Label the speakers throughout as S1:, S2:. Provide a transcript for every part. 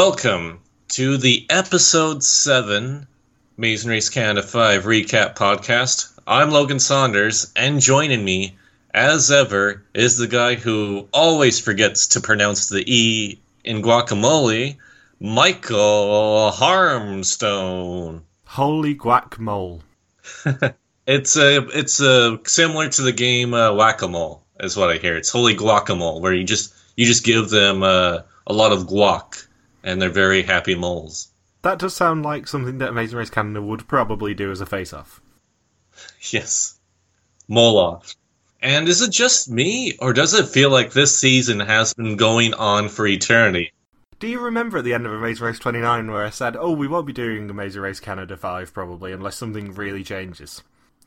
S1: Welcome to the episode 7 Amazing Race Canada 5 recap podcast. I'm Logan Saunders, and joining me, as ever, is the guy who always forgets to pronounce the E in guacamole, Michael Harmstone.
S2: Holy guacamole.
S1: It's a it's a similar to the game uh, whack a mole, is what I hear. It's holy guacamole, where you just you just give them uh, a lot of guac, and they're very happy moles.
S2: That does sound like something that Amazing Race Canada would probably do as a face off.
S1: Yes, mole off. And is it just me, or does it feel like this season has been going on for eternity?
S2: Do you remember at the end of Amazing Race 29 where I said, oh, we won't be doing Amazing Race Canada 5 probably unless something really changes?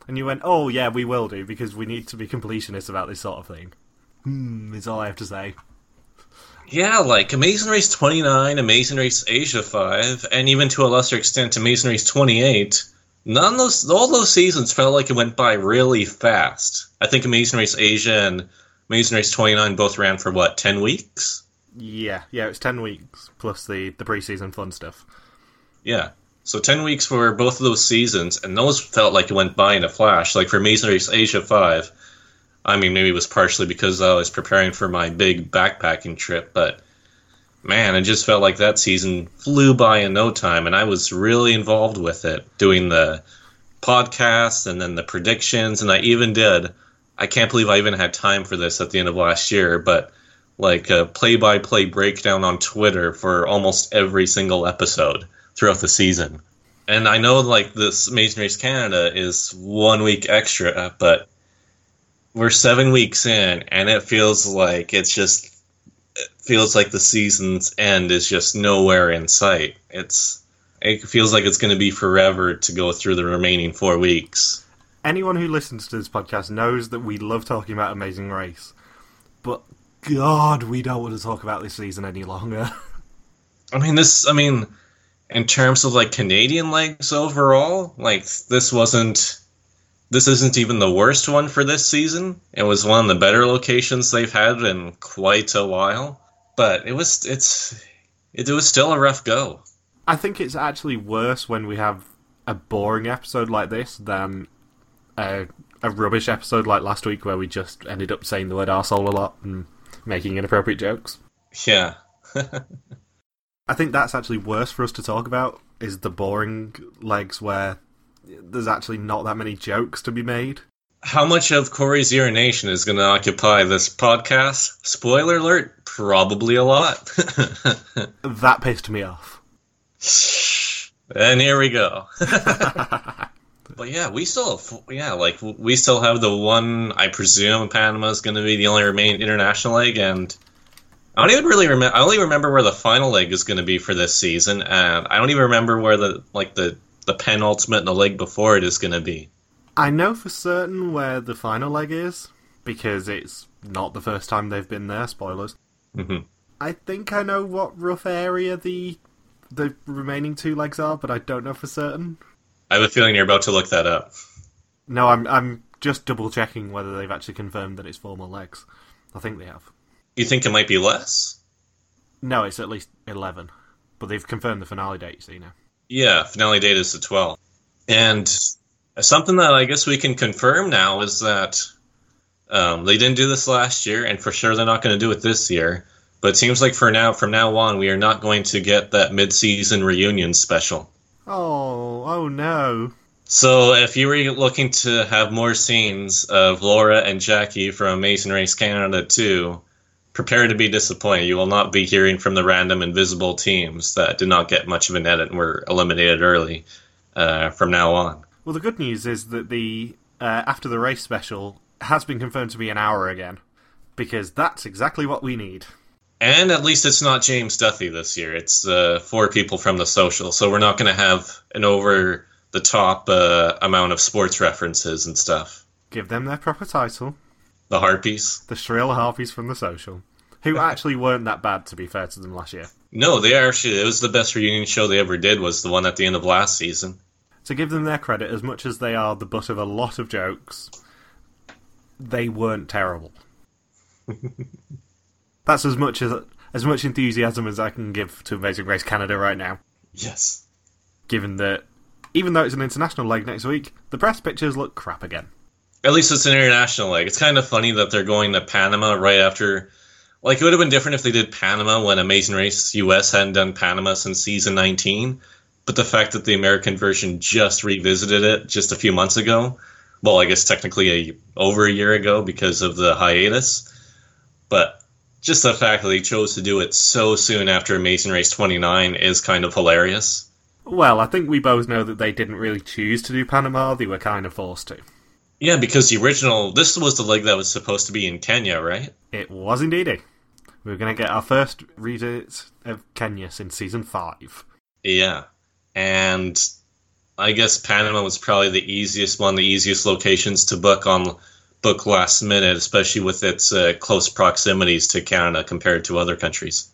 S2: And you went, oh, yeah, we will do because we need to be completionists about this sort of thing. Hmm, is all I have to say.
S1: Yeah, like Amazing Race 29, Amazing Race Asia 5, and even to a lesser extent Amazing Race 28. None of those, all those seasons felt like it went by really fast. I think Amazing Race Asia and Amazing Race 29 both ran for what, 10 weeks?
S2: Yeah, yeah, it's 10 weeks plus the, the preseason fun stuff.
S1: Yeah. So 10 weeks for both of those seasons, and those felt like it went by in a flash. Like for Amazing Race Asia 5, I mean, maybe it was partially because I was preparing for my big backpacking trip, but man, it just felt like that season flew by in no time, and I was really involved with it, doing the podcasts and then the predictions, and I even did. I can't believe I even had time for this at the end of last year, but like a play-by-play breakdown on Twitter for almost every single episode throughout the season. And I know like this Amazing Race Canada is one week extra, but we're seven weeks in, and it feels like it's just it feels like the season's end is just nowhere in sight. It's it feels like it's going to be forever to go through the remaining four weeks.
S2: Anyone who listens to this podcast knows that we love talking about Amazing Race, but God, we don't want to talk about this season any longer.
S1: I mean, this. I mean, in terms of like Canadian legs overall, like this wasn't. This isn't even the worst one for this season. It was one of the better locations they've had in quite a while, but it was it's it, was still a rough go.
S2: I think it's actually worse when we have a boring episode like this than a, a rubbish episode like last week where we just ended up saying the word arsehole a lot and making inappropriate jokes.
S1: Yeah.
S2: I think that's actually worse for us to talk about is the boring legs where there's actually not that many jokes to be made.
S1: How much of Corey's urination is going to occupy this podcast? Spoiler alert, probably a lot.
S2: That pissed me off.
S1: and here we go. but yeah, we still have, yeah, like we still have the one. I presume Panama is going to be the only remaining international leg, and I don't even really remember. I only remember where the final leg is going to be for this season, and I don't even remember where the like the the penultimate and the leg before it is going to be.
S2: I know for certain where the final leg is because it's not the first time they've been there. Spoilers.
S1: hmm
S2: I think I know what rough area the the remaining two legs are, but I don't know for certain.
S1: I have a feeling you're about to look that up.
S2: No, I'm I'm just double checking whether they've actually confirmed that it's four more legs. I think they have.
S1: You think it might be less?
S2: No, it's at least eleven, but they've confirmed the finale date. So You see now.
S1: Yeah, finale date is the 12th. And something that I guess we can confirm now is that um, they didn't do this last year, and for sure they're not going to do it this year. But it seems like for now, from now on, we are not going to get that mid-season reunion special.
S2: Oh, oh no.
S1: So if you were looking to have more scenes of Laura and Jackie from Amazing Race Canada 2, prepare to be disappointed. You will not be hearing from the random invisible teams that did not get much of an edit and were eliminated early uh, from now on.
S2: Well, the good news is that the uh, after the race special has been confirmed to be an hour again, because that's exactly what we need.
S1: And at least it's not James Duthie this year. It's uh, four people from the social, so we're not going to have an over the top uh, amount of sports references and stuff.
S2: Give them their proper title.
S1: The Harpies.
S2: The Shrill Harpies from the social, who actually weren't that bad to be fair to them last year.
S1: No, they are actually. It was the best reunion show they ever did. Was the one at the end of last season.
S2: To give them their credit, as much as they are the butt of a lot of jokes, they weren't terrible. That's as much as as much enthusiasm as I can give to Amazing Race Canada right now.
S1: Yes.
S2: Given that, even though it's an international leg next week, the press pictures look crap again.
S1: At least it's an international leg. It's kind of funny that they're going to Panama right after. Like, it would have been different if they did Panama when Amazing Race US hadn't done Panama since season 19. But the fact that the American version just revisited it just a few months ago, well, I guess technically a, over a year ago because of the hiatus. But just the fact that they chose to do it so soon after Amazing Race 29 is kind of hilarious.
S2: Well, I think we both know that they didn't really choose to do Panama, they were kind of forced to.
S1: Yeah, because the original, this was the leg that was supposed to be in Kenya, right?
S2: It was indeed. We are going to get our first readers of Kenya since season 5.
S1: Yeah. And I guess Panama was probably the easiest one, the easiest locations to book on book last minute, especially with its uh, close proximities to Canada compared to other countries.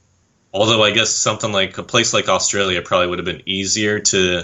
S1: Although I guess something like a place like Australia probably would have been easier to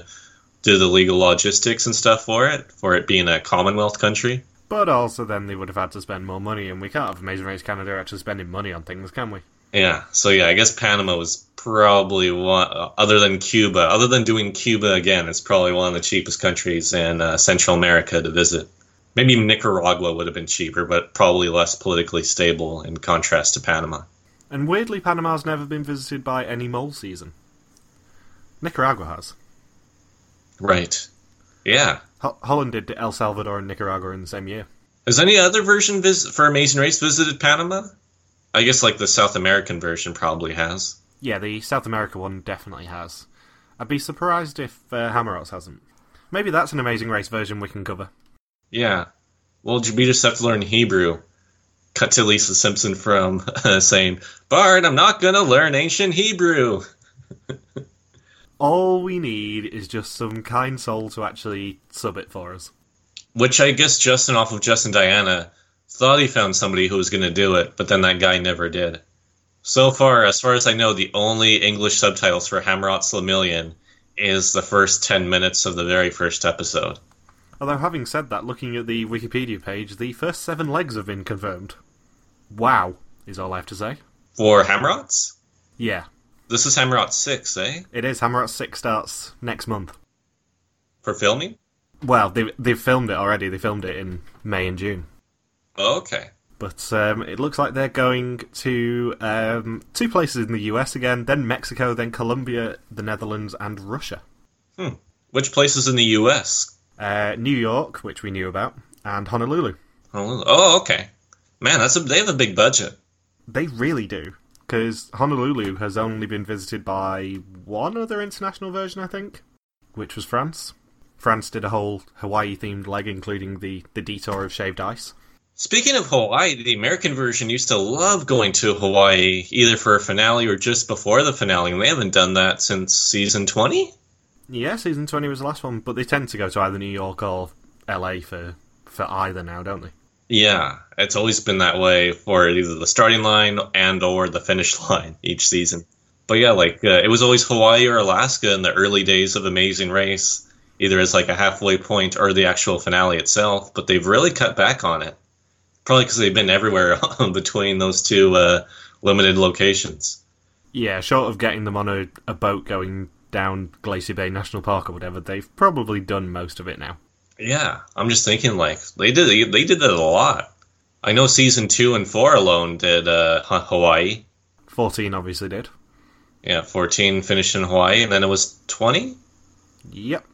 S1: do the legal logistics and stuff for it, for it being a Commonwealth country.
S2: But also, then they would have had to spend more money, and we can't have Amazing Race Canada actually spending money on things, can we?
S1: Yeah, so yeah, I guess Panama was probably one, other than Cuba, other than doing Cuba again, it's probably one of the cheapest countries in uh, Central America to visit. Maybe Nicaragua would have been cheaper, but probably less politically stable in contrast to Panama.
S2: And weirdly, Panama's never been visited by any mole season. Nicaragua has.
S1: Right. Yeah.
S2: Ho- Holland did El Salvador and Nicaragua in the same year.
S1: Has any other version vis- for Amazing Race visited Panama? I guess like the South American version probably has.
S2: Yeah, the South America one definitely has. I'd be surprised if uh, HaMerotz hasn't. Maybe that's an Amazing Race version we can cover.
S1: Yeah. Well, we just have to learn Hebrew. Cut to Lisa Simpson from uh, saying, Bart, I'm not going to learn ancient Hebrew.
S2: All we need is just some kind soul to actually sub it for us.
S1: Which I guess Justin, off of Justin Diana, thought he found somebody who was going to do it, but then that guy never did. So far, as far as I know, the only English subtitles for HaMerotz LaMillion is the first 10 minutes of the very first episode.
S2: Although, having said that, looking at the Wikipedia page, the first seven legs have been confirmed. Wow, is all I have to say.
S1: For Hammerot's?
S2: Yeah.
S1: This is Hammerot 6, eh?
S2: It is. Hammerot 6 starts next month.
S1: For filming?
S2: Well, they've, they've filmed it already. They filmed it in May and June.
S1: Okay.
S2: But um, it looks like they're going to um, two places in the US again, then Mexico, then Colombia, the Netherlands, and Russia.
S1: Hmm. Which places in the US?
S2: Uh, New York, which we knew about, and Honolulu.
S1: Honolulu. Oh, okay. Man, that's a, they have a big budget.
S2: They really do. Because Honolulu has only been visited by one other international version, I think, which was France. France did a whole Hawaii themed leg, including the, the detour of shaved ice.
S1: Speaking of Hawaii, the American version used to love going to Hawaii either for a finale or just before the finale, and they haven't done that since season 20?
S2: Yeah, season 20 was the last one, but they tend to go to either New York or LA for, for either now, don't they?
S1: Yeah, it's always been that way for either the starting line and or the finish line each season. But yeah, like uh, it was always Hawaii or Alaska in the early days of Amazing Race, either as like a halfway point or the actual finale itself. But they've really cut back on it, probably because they've been everywhere between those two uh, limited locations.
S2: Yeah, short of getting them on a, a boat going down Glacier Bay National Park or whatever, they've probably done most of it now.
S1: Yeah, I'm just thinking like they did they did that a lot. I know season two and four alone did uh, Hawaii.
S2: Fourteen obviously did.
S1: Yeah, fourteen finished in Hawaii, and then it was twenty.
S2: Yep.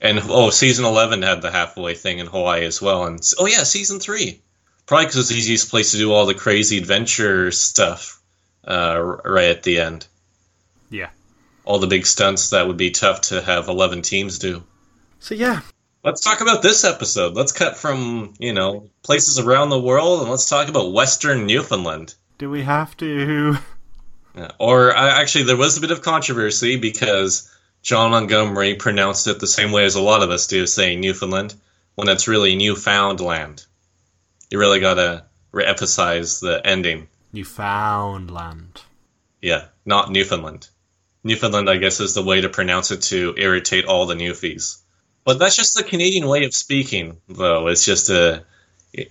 S1: And oh, season eleven had the halfway thing in Hawaii as well, and oh yeah, season three. Probably because it's the easiest place to do all the crazy adventure stuff uh, right at the end.
S2: Yeah.
S1: All the big stunts that would be tough to have eleven teams do.
S2: So yeah,
S1: Let's talk about this episode. Let's cut from, you know, places around the world and let's talk about Western Newfoundland.
S2: Do we have to?
S1: Yeah. Or uh, actually, there was a bit of controversy because Jon Montgomery pronounced it the same way as a lot of us do, saying Newfoundland, when it's really Newfoundland. You really gotta re-emphasize the ending.
S2: Newfoundland.
S1: Yeah, not Newfoundland. Newfoundland, I guess, is the way to pronounce it to irritate all the Newfies. But that's just the Canadian way of speaking, though. It's just a,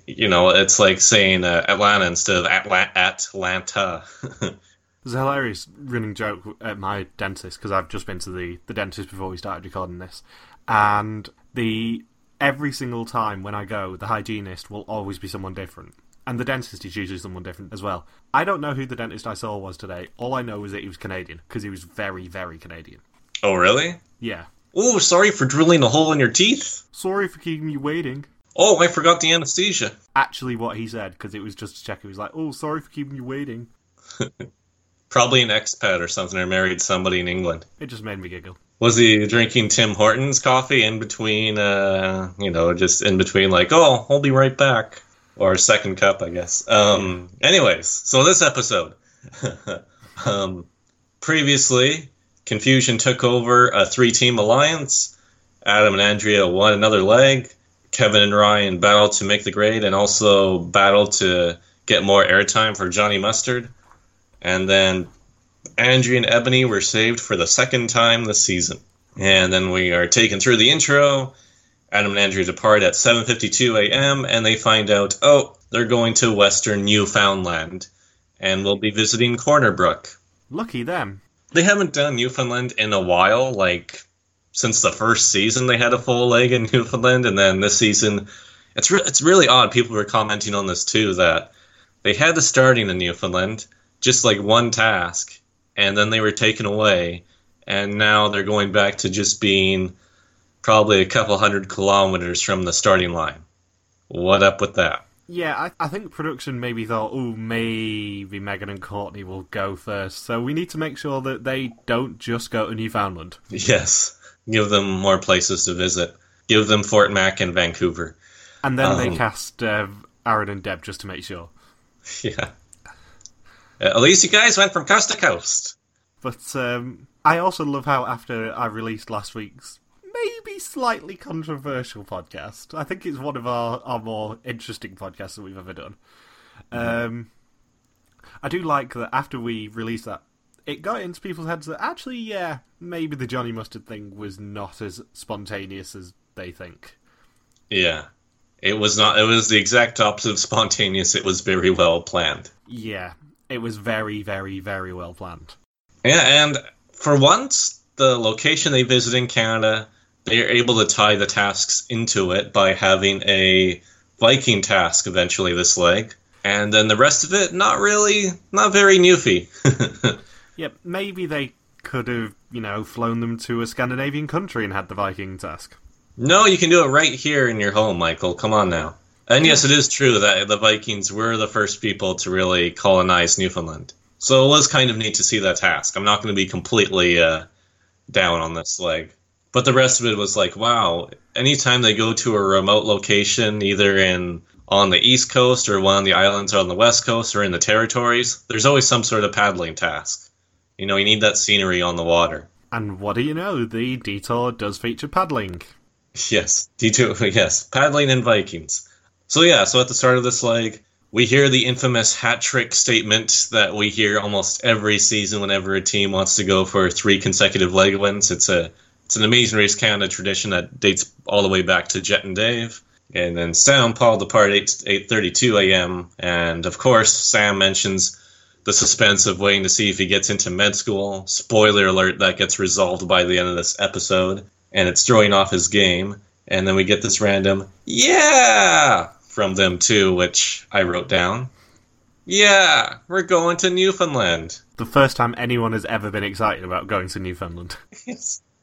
S1: you know, it's like saying uh, Atlanta instead of Atla- Atlanta.
S2: There's a hilarious running joke at my dentist because I've just been to the, the dentist before we started recording this, and the every single time when I go, the hygienist will always be someone different, and the dentist is usually someone different as well. I don't know who the dentist I saw was today. All I know is that he was Canadian because he was very, very Canadian.
S1: Oh, really?
S2: Yeah.
S1: Oh, sorry for drilling a hole in your teeth.
S2: Sorry for keeping you waiting.
S1: Oh, I forgot the anesthesia.
S2: Actually, what he said because it was just to check. He was like, "Oh, sorry for keeping you waiting."
S1: Probably an expat or something, or married somebody in England.
S2: It just made me giggle.
S1: Was he drinking Tim Hortons coffee in between, uh, you know, just in between, like, oh, I'll be right back? Or second cup, I guess. Um, anyways, so this episode. um, previously, Confusion took over a three team alliance. Adam and Andrea won another leg. Kevin and Ryan battled to make the grade and also battled to get more airtime for Johnny Mustard. And then Andrea and Ebony were saved for the second time this season. And then we are taken through the intro. Adam and Andrea depart at 7:52 a.m. and they find out, oh, they're going to Western Newfoundland, and we'll be visiting Corner Brook.
S2: Lucky them.
S1: They haven't done Newfoundland in a while, like since the first season they had a full leg in Newfoundland, and then this season, it's re- it's really odd. People were commenting on this too that they had the starting in Newfoundland, just like one task, and then they were taken away, and now they're going back to just being probably a couple hundred kilometers from the starting line. What up with that?
S2: Yeah, I, I think production maybe thought, oh, maybe Megan and Courtney will go first. So we need to make sure that they don't just go to Newfoundland.
S1: Yes, give them more places to visit. Give them Fort Mac and Vancouver.
S2: And then they
S1: Um,
S2: cast uh, Aaron and Deb just to make sure.
S1: Yeah. At least you guys went from coast to coast.
S2: But um, I also love how after I released last week's maybe slightly controversial podcast, I think it's one of our, our more interesting podcasts that we've ever done. Um, I do like that after we released that, it got into people's heads that actually, yeah, maybe the Johnny Mustard thing was not as spontaneous as they think.
S1: Yeah. It was not it was the exact opposite of spontaneous. It was very well planned.
S2: Yeah, it was very, very, very well planned.
S1: Yeah, and for once the location they visit in Canada, they are able to tie the tasks into it by having a Viking task eventually this leg. And then the rest of it, not really, not very newfie.
S2: Yeah, maybe they could have, you know, flown them to a Scandinavian country and had the Viking task.
S1: No, you can do it right here in your home, Michael. Come on now. And yes, it is true that the Vikings were the first people to really colonize Newfoundland. So it was kind of neat to see that task. I'm not going to be completely uh, down on this leg. But the rest of it was like, wow, anytime they go to a remote location, either in on the east coast or one of the islands or on the west coast or in the territories, there's always some sort of paddling task. You know, you need that scenery on the water.
S2: And what do you know? The detour does feature paddling.
S1: Yes, D2, yes, paddling and Vikings. So yeah, so at the start of this leg, we hear the infamous hat trick statement that we hear almost every season whenever a team wants to go for three consecutive leg wins. It's a it's an Amazing Race Canada tradition that dates all the way back to Jet and Dave. And then Sam Paul eight thirty two a.m. And of course, Sam mentions the suspense of waiting to see if he gets into med school. Spoiler alert: that gets resolved by the end of this episode, and it's throwing off his game. And then we get this random "yeah" from them too, which I wrote down. Yeah, we're going to Newfoundland
S2: The first time anyone has ever been excited about going to Newfoundland.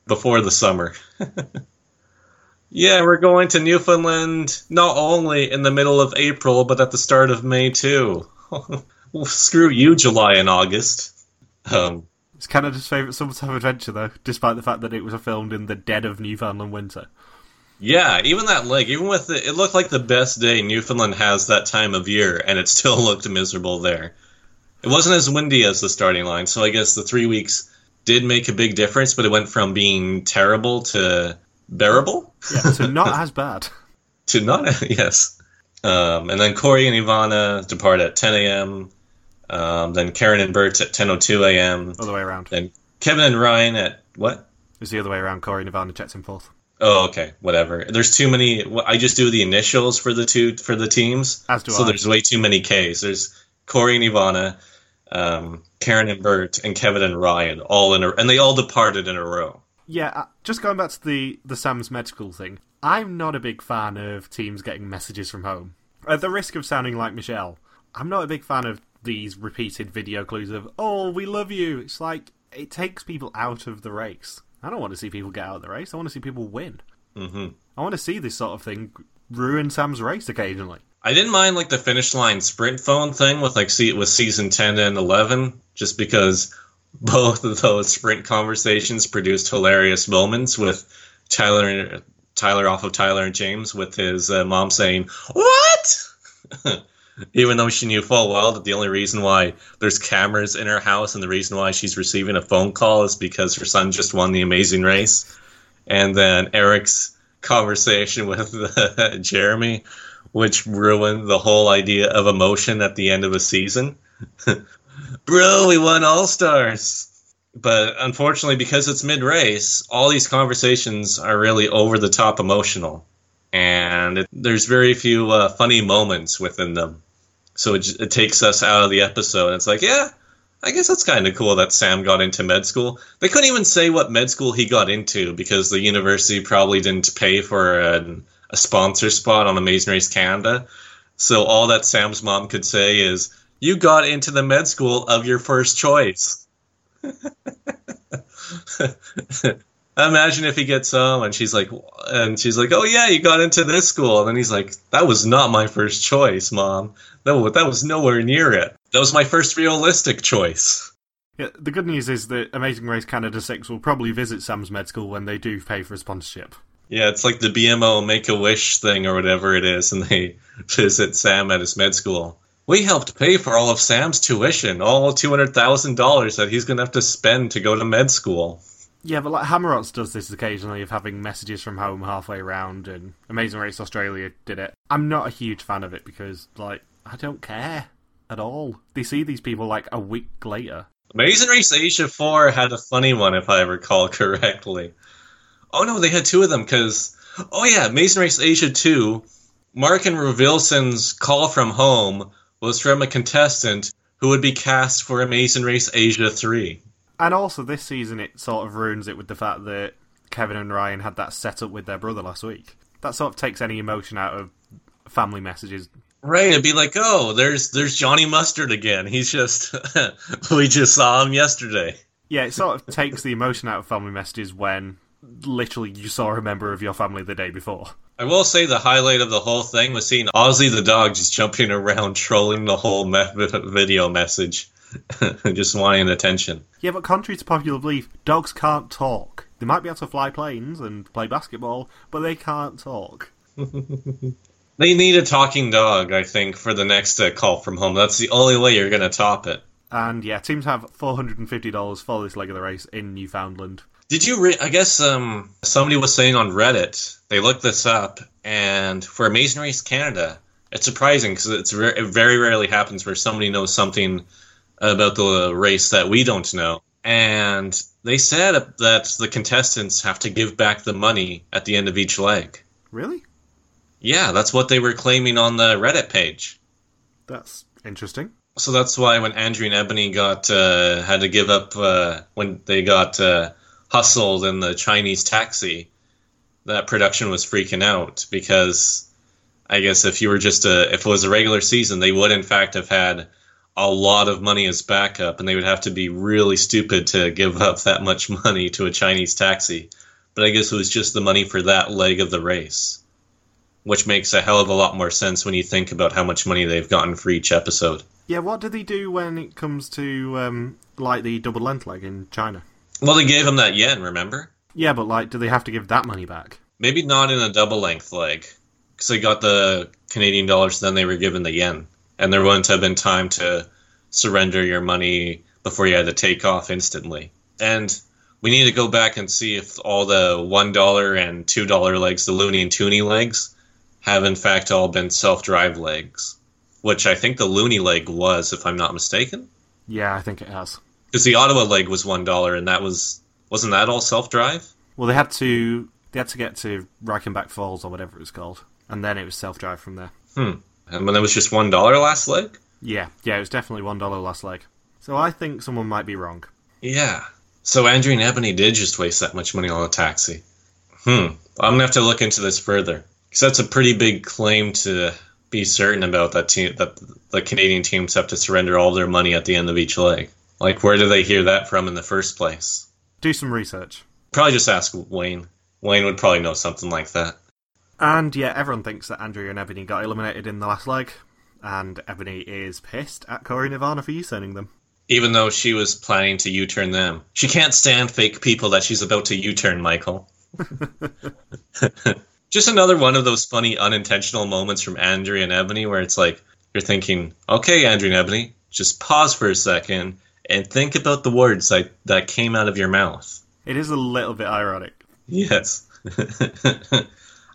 S1: before the summer. yeah, we're going to Newfoundland not only in the middle of April, but at the start of May too. well, screw you, July and August. Um,
S2: It's Canada's favourite summertime adventure, though, despite the fact that it was filmed in the dead of Newfoundland winter.
S1: yeah, even that lake, even with it, it looked like the best day Newfoundland has that time of year, and it still looked miserable there. It wasn't as windy as the starting line, so I guess the three weeks did make a big difference, but it went from being terrible to bearable.
S2: Yeah, so not as bad.
S1: to not yes. Um, and then Corey and Ivana depart at 10 a.m. Um, then Karen and Bert at 10:02 a.m.
S2: Other way around.
S1: Then Kevin and Ryan at what?
S2: It's the other way around. Corey and Ivana checks in fourth.
S1: Oh, okay, whatever. There's too many. I just do the initials for the two for the teams.
S2: As do
S1: so
S2: I.
S1: there's way too many K's. There's Corey and Ivana, um, Karen and Bert, and Kevin and Ryan, all in a, and they all departed in a row.
S2: Yeah, uh, just going back to the the Sam's medical thing. I'm not a big fan of teams getting messages from home. At the risk of sounding like Michelle, I'm not a big fan of these repeated video clues of "Oh, we love you." It's like it takes people out of the race. I don't want to see people get out of the race. I want to see people win.
S1: hmm
S2: I want to see this sort of thing ruin Sam's race occasionally.
S1: I didn't mind like the finish line sprint phone thing with like see with season ten and eleven, just because both of those sprint conversations produced hilarious moments with Tyler Tyler off of Tyler and James with his uh, mom saying what, even though she knew full well that the only reason why there's cameras in her house and the reason why she's receiving a phone call is because her son just won the Amazing Race, and then Eric's conversation with uh, Jeremy which ruined the whole idea of emotion at the end of a season. Bro, we won All Stars. But unfortunately, because it's mid race, all these conversations are really over the top emotional. And it, there's very few uh, funny moments within them. So it, it takes us out of the episode. It's like, yeah, I guess that's kind of cool that Sam got into med school. They couldn't even say what med school he got into because the university probably didn't pay for an a sponsor spot on Amazing Race Canada. So all that Sam's mom could say is, "You got into the med school of your first choice." Imagine if he gets home and she's like, and she's like, "Oh yeah, you got into this school," and then he's like, "That was not my first choice, mom. That was, that was nowhere near it. That was my first realistic choice."
S2: Yeah, the good news is that Amazing Race Canada 6 will probably visit Sam's med school when they do pay for a sponsorship.
S1: Yeah, it's like the BMO Make a Wish thing or whatever it is, and they visit Sam at his med school. We helped pay for all of Sam's tuition, all two hundred thousand dollars that he's gonna have to spend to go to med school.
S2: Yeah, but like HaMerotz does this occasionally of having messages from home halfway around, and Amazing Race Australia did it. I'm not a huge fan of it because, like, I don't care at all. They see these people like a week later.
S1: Amazing Race Asia 4 had a funny one, if I recall correctly. Oh no, they had two of them because oh yeah, Amazing Race Asia two. Mark and Revilson's call from home was from a contestant who would be cast for Amazing Race Asia three.
S2: And also this season, it sort of ruins it with the fact that Kevin and Ryan had that set up with their brother last week. That sort of takes any emotion out of family messages.
S1: Right, it'd be like, oh, there's there's Johnny Mustard again. He's just we just saw him yesterday.
S2: Yeah, it sort of takes the emotion out of family messages when literally you saw a member of your family the day before.
S1: I will say the highlight of the whole thing was seeing Ozzy the dog just jumping around, trolling the whole me- video message, just wanting attention.
S2: Yeah, but contrary to popular belief, dogs can't talk. They might be able to fly planes and play basketball, but they can't talk.
S1: they need a talking dog, I think, for the next uh, call from home. That's the only way you're going to top it.
S2: And yeah, teams have $450 for this leg of the race in Newfoundland.
S1: Did you? Re- I guess um, somebody was saying on Reddit. They looked this up, and for Amazing Race Canada, it's surprising because it's re- it very rarely happens where somebody knows something about the race that we don't know. And they said that the contestants have to give back the money at the end of each leg.
S2: Really?
S1: Yeah, that's what they were claiming on the Reddit page.
S2: That's interesting.
S1: So that's why when Andrea and Ebony got uh, had to give up uh, when they got uh, hustled in the Chinese taxi, that production was freaking out because I guess if you were just a if it was a regular season, they would in fact have had a lot of money as backup, and they would have to be really stupid to give up that much money to a Chinese taxi. But I guess it was just the money for that leg of the race, which makes a hell of a lot more sense when you think about how much money they've gotten for each episode.
S2: Yeah, what do they do when it comes to um, like the double length leg in China?
S1: Well, they gave him that yen, remember?
S2: Yeah, but like, do they have to give that money back?
S1: Maybe not in a double length leg, because they got the Canadian dollars, then they were given the yen, and there wouldn't have been time to surrender your money before you had to take off instantly. And we need to go back and see if all the one dollar and two dollar legs, the loony and toony legs, have in fact all been self drive legs, which I think the loony leg was, if I'm not mistaken.
S2: Yeah, I think it has.
S1: Because the Ottawa leg was one dollar, and that was wasn't that all self drive?
S2: Well, they had to they had to get to Reichenbach Falls or whatever it was called, and then it was self drive from there.
S1: Hmm. And when it was just one dollar last leg.
S2: Yeah, yeah, it was definitely one dollar last leg. So I think someone might be wrong.
S1: Yeah. So Andrea and Ebony did just waste that much money on a taxi. Hmm. I'm gonna have to look into this further because that's a pretty big claim to be certain about that team. That the Canadian teams have to surrender all their money at the end of each leg. Like, where do they hear that from in the first place?
S2: Do some research.
S1: Probably just ask Wayne. Wayne would probably know something like that.
S2: And yeah, everyone thinks that Andrea and Ebony got eliminated in the last leg, and Ebony is pissed at Corey Nirvana for U-turning them.
S1: Even though she was planning to U-turn them, she can't stand fake people that she's about to U-turn. Michael. Just another one of those funny unintentional moments from Andrea and Ebony where it's like you're thinking, okay, Andrea and Ebony, just pause for a second and think about the words that, that came out of your mouth.
S2: It is a little bit ironic.
S1: Yes.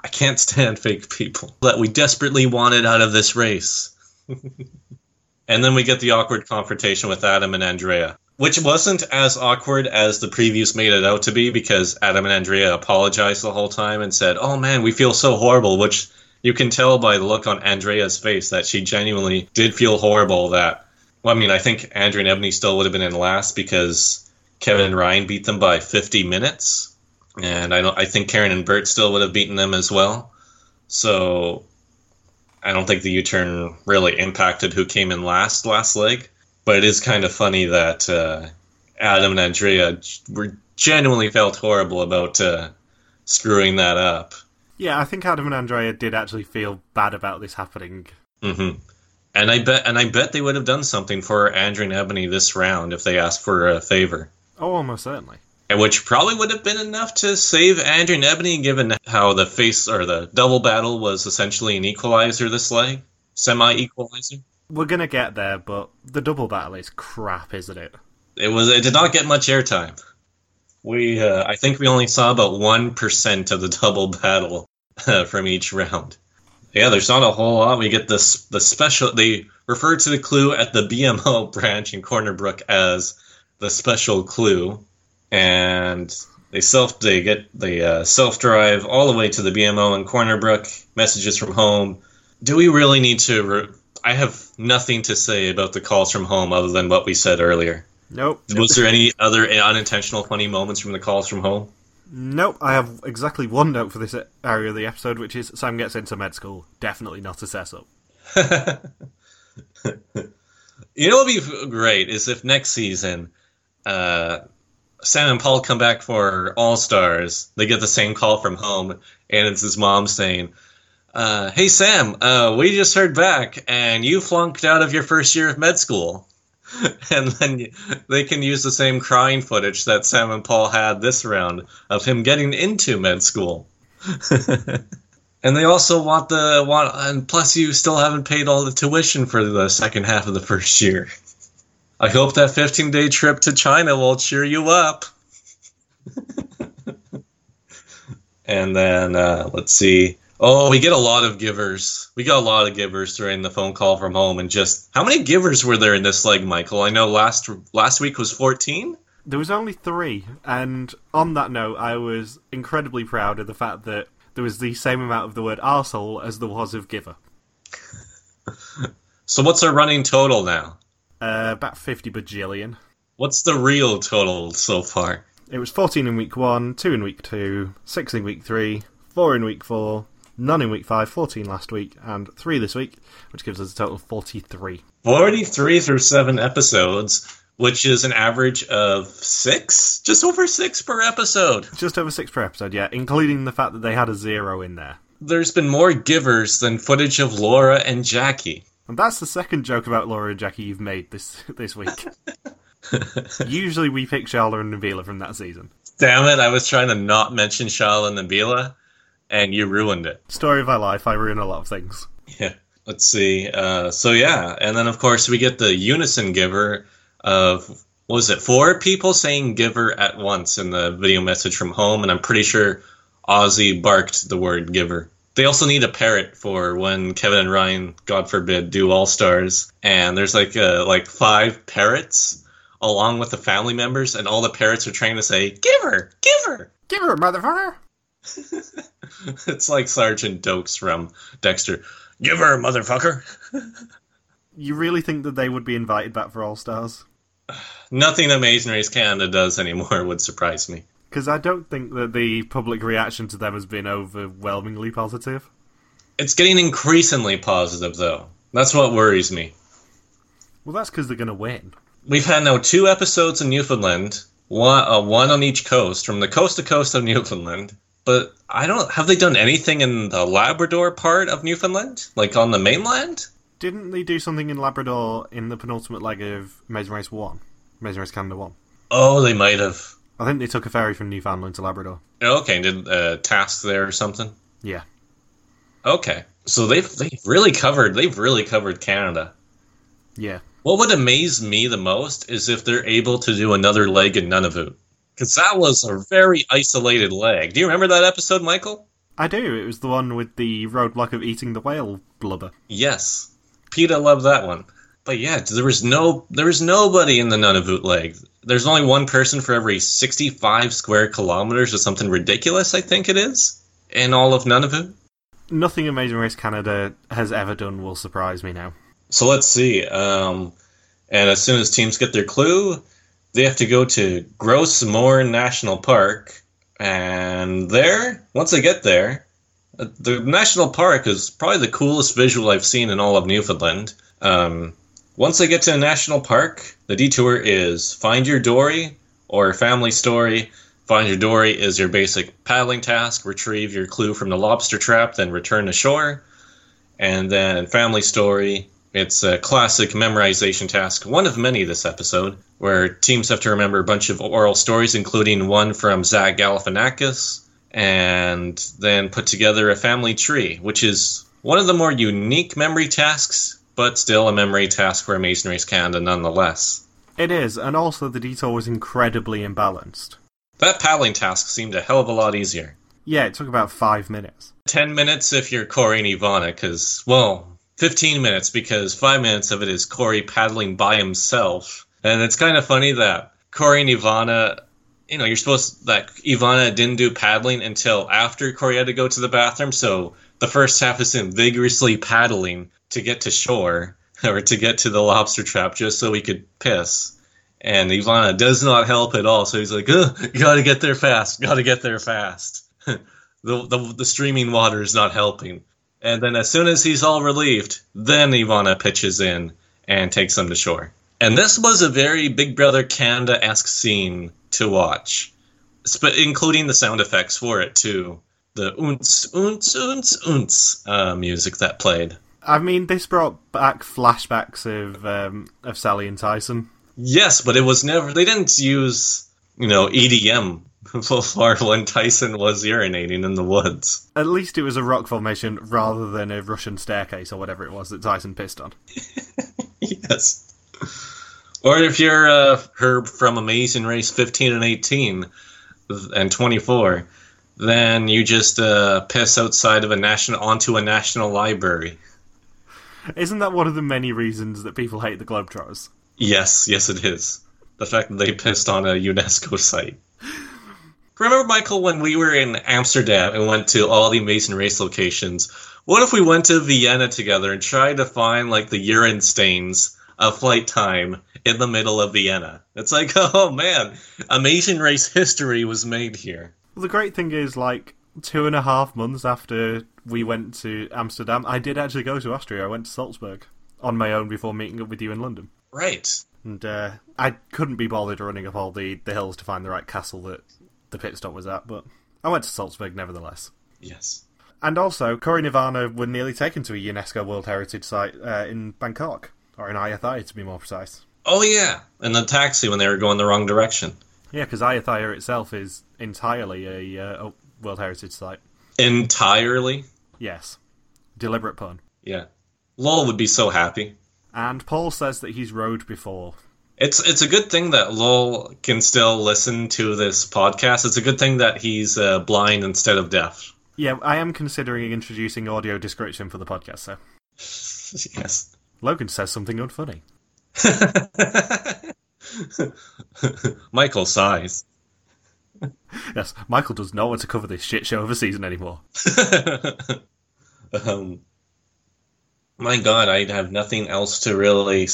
S1: I can't stand fake people that we desperately wanted out of this race. and then we get the awkward confrontation with Adam and Andrea, which wasn't as awkward as the previews made it out to be because Adam and Andrea apologized the whole time and said, "Oh man, we feel so horrible," which you can tell by the look on Andrea's face that she genuinely did feel horrible that well, I mean, I think Andrea and Ebony still would have been in last because Kevin and Ryan beat them by 50 minutes, and I don't. I think Karen and Bert still would have beaten them as well. So I don't think the U-turn really impacted who came in last last leg. But it is kind of funny that uh, Adam and Andrea were genuinely felt horrible about uh, screwing that up.
S2: Yeah, I think Adam and Andrea did actually feel bad about this happening.
S1: Mm-hmm. And I bet, and I bet they would have done something for Andrea and Ebony this round if they asked for a favor.
S2: Oh, almost certainly.
S1: And which probably would have been enough to save Andrea and Ebony, given how the face or the double battle was essentially an equalizer this leg, semi-equalizer.
S2: We're gonna get there, but the double battle is crap, isn't it?
S1: It was. It did not get much airtime. We, uh, I think, we only saw about one percent of the double battle uh, from each round. Yeah, there's not a whole lot. We get this the special. They refer to the clue at the BMO branch in Corner Brook as the special clue, and they self they get the uh, self drive all the way to the BMO in Corner Brook. Messages from home. Do we really need to? Re- I have nothing to say about the calls from home other than what we said earlier.
S2: Nope.
S1: Was there any other unintentional funny moments from the calls from home?
S2: Nope, I have exactly one note for this area of the episode, which is Sam gets into med school. Definitely not a setup.
S1: you know what would be great is if next season uh, Sam and Paul come back for All Stars. They get the same call from home, and it's his mom saying, uh, "Hey Sam, uh, we just heard back, and you flunked out of your first year of med school." and then they can use the same crying footage that Sam and Paul had this round of him getting into med school. and they also want the want, and plus you still haven't paid all the tuition for the second half of the first year. I hope that 15 day trip to China will cheer you up. and then uh, let's see. Oh, we get a lot of givers. We got a lot of givers during the phone call from home, and just how many givers were there in this leg, Michael? I know last last week was fourteen.
S2: There was only three, and on that note, I was incredibly proud of the fact that there was the same amount of the word arsehole as there was of giver.
S1: so what's our running total now?
S2: Uh, about fifty bajillion.
S1: What's the real total so far?
S2: It was fourteen in week one, two in week two, six in week three, four in week four, none in week 5, 14 last week, and 3 this week, which gives us a total of 43.
S1: 43 through 7 episodes, which is an average of 6? Just over 6 per episode.
S2: Just over 6 per episode, yeah, including the fact that they had a zero in there.
S1: There's been more givers than footage of Laura and Jackie.
S2: And that's the second joke about Laura and Jackie you've made this this week. Usually we pick Shala and Nabila from that season.
S1: Damn it, I was trying to not mention Shala and Nabila and you ruined it.
S2: Story of my life. I ruin a lot of things.
S1: Yeah. Let's see. Uh, so yeah, and then of course we get the unison giver of was it four people saying giver at once in the video message from home, and I'm pretty sure Ozzy barked the word giver. They also need a parrot for when Kevin and Ryan, God forbid, do All Stars, and there's like uh, like five parrots along with the family members, and all the parrots are trying to say "giver, giver,
S2: giver, motherfucker."
S1: it's like Sergeant Doakes from Dexter. Give her, motherfucker.
S2: you really think that they would be invited back for All Stars?
S1: Nothing Amazing Race Canada does anymore would surprise me.
S2: Because I don't think that the public reaction to them has been overwhelmingly positive.
S1: It's getting increasingly positive, though. That's what worries me.
S2: Well, that's because they're going to win.
S1: We've had now two episodes in Newfoundland, one, uh, one on each coast, from the coast to coast of Newfoundland. But I don't. Have they done anything in the Labrador part of Newfoundland, like on the mainland?
S2: Didn't they do something in Labrador in the penultimate leg of Amazing Race 1? Amazing Race Canada 1?
S1: Oh, they might have.
S2: I think they took a ferry from Newfoundland to Labrador.
S1: Okay, did a uh, task there or something?
S2: Yeah.
S1: Okay, so they've they've really covered they've really covered Canada.
S2: Yeah.
S1: What would amaze me the most is if they're able to do another leg in Nunavut, because that was a very isolated leg. Do you remember that episode, Michael?
S2: I do. It was the one with the roadblock of eating the whale blubber.
S1: Yes, Peter loved that one. But yeah, there was no there was nobody in the Nunavut leg. There's only one person for every 65 square kilometers or something ridiculous. I think it is in all of Nunavut.
S2: Nothing Amazing Race Canada has ever done will surprise me now.
S1: So let's see. Um, and as soon as teams get their clue, they have to go to Gros Morne National Park. And there, once they get there, uh, the national park is probably the coolest visual I've seen in all of Newfoundland. Um, once they get to a national park, the detour is find your dory or family story. Find your dory is your basic paddling task. Retrieve your clue from the lobster trap, then return to shore. And then family story it's a classic memorization task, one of many this episode, where teams have to remember a bunch of oral stories, including one from Zach Galifianakis, and then put together a family tree, which is one of the more unique memory tasks, but still a memory task for Amazing Race Canada nonetheless.
S2: It is, and also the detail was incredibly imbalanced.
S1: That paddling task seemed a hell of a lot easier.
S2: Yeah, it took about five minutes.
S1: Ten minutes if you're Corey and Ivana, because, well, 15 minutes because five minutes of it is Corey paddling by himself. And it's kind of funny that Corey and Ivana, you know, you're supposed that Ivana didn't do paddling until after Corey had to go to the bathroom. So the first half is him vigorously paddling to get to shore or to get to the lobster trap just so he could piss. And Ivana does not help at all. So he's like, you gotta get there fast, gotta get there fast. the, the, the streaming water is not helping. And then as soon as he's all relieved, then Ivana pitches in and takes them to shore. And this was a very Big Brother Canada esque scene to watch, including the sound effects for it too. The oonts, oonts, oonts, oonts uh, music that played.
S2: I mean, this brought back flashbacks of um, of Sally and Tyson.
S1: Yes, but it was never. They didn't use you know EDM when Tyson was urinating in the woods.
S2: At least it was a rock formation rather than a Russian staircase or whatever it was that Tyson pissed on.
S1: yes. Or if you're uh, Herb from Amazing Race 15 and 18 and 24, then you just uh, piss outside of a national onto a national library.
S2: Isn't that one of the many reasons that people hate the Globetrotters?
S1: Yes, yes, it is. The fact that they pissed on a UNESCO site. Remember, Michael, when we were in Amsterdam and went to all the Amazing Race locations? What if we went to Vienna together and tried to find like the urine stains of flight time in the middle of Vienna? It's like, oh man, Amazing Race history was made here.
S2: Well, the great thing is, like two and a half months after we went to Amsterdam, I did actually go to Austria. I went to Salzburg on my own before meeting up with you in London.
S1: Right.
S2: And uh, I couldn't be bothered running up all the, the hills to find the right castle that the pit stop was at, but I went to Salzburg nevertheless.
S1: Yes.
S2: And also, Corey Nirvana were nearly taken to a UNESCO World Heritage Site uh, in Bangkok, or in Ayutthaya to be more precise.
S1: Oh yeah, in the taxi when they were going the wrong direction.
S2: Yeah, because Ayutthaya itself is entirely a, uh, a World Heritage Site.
S1: Entirely.
S2: Yes. Deliberate pun.
S1: Yeah. Lol would be so happy.
S2: And Paul says that he's rowed before,
S1: it's it's a good thing that Lowell can still listen to this podcast. It's a good thing that he's uh, blind instead of deaf.
S2: Yeah, I am considering introducing audio description for the podcast. So
S1: yes,
S2: Logan says something unfunny.
S1: Michael sighs.
S2: Yes, Michael does not want to cover this shit show of a season anymore.
S1: um, My God, I have nothing else to really.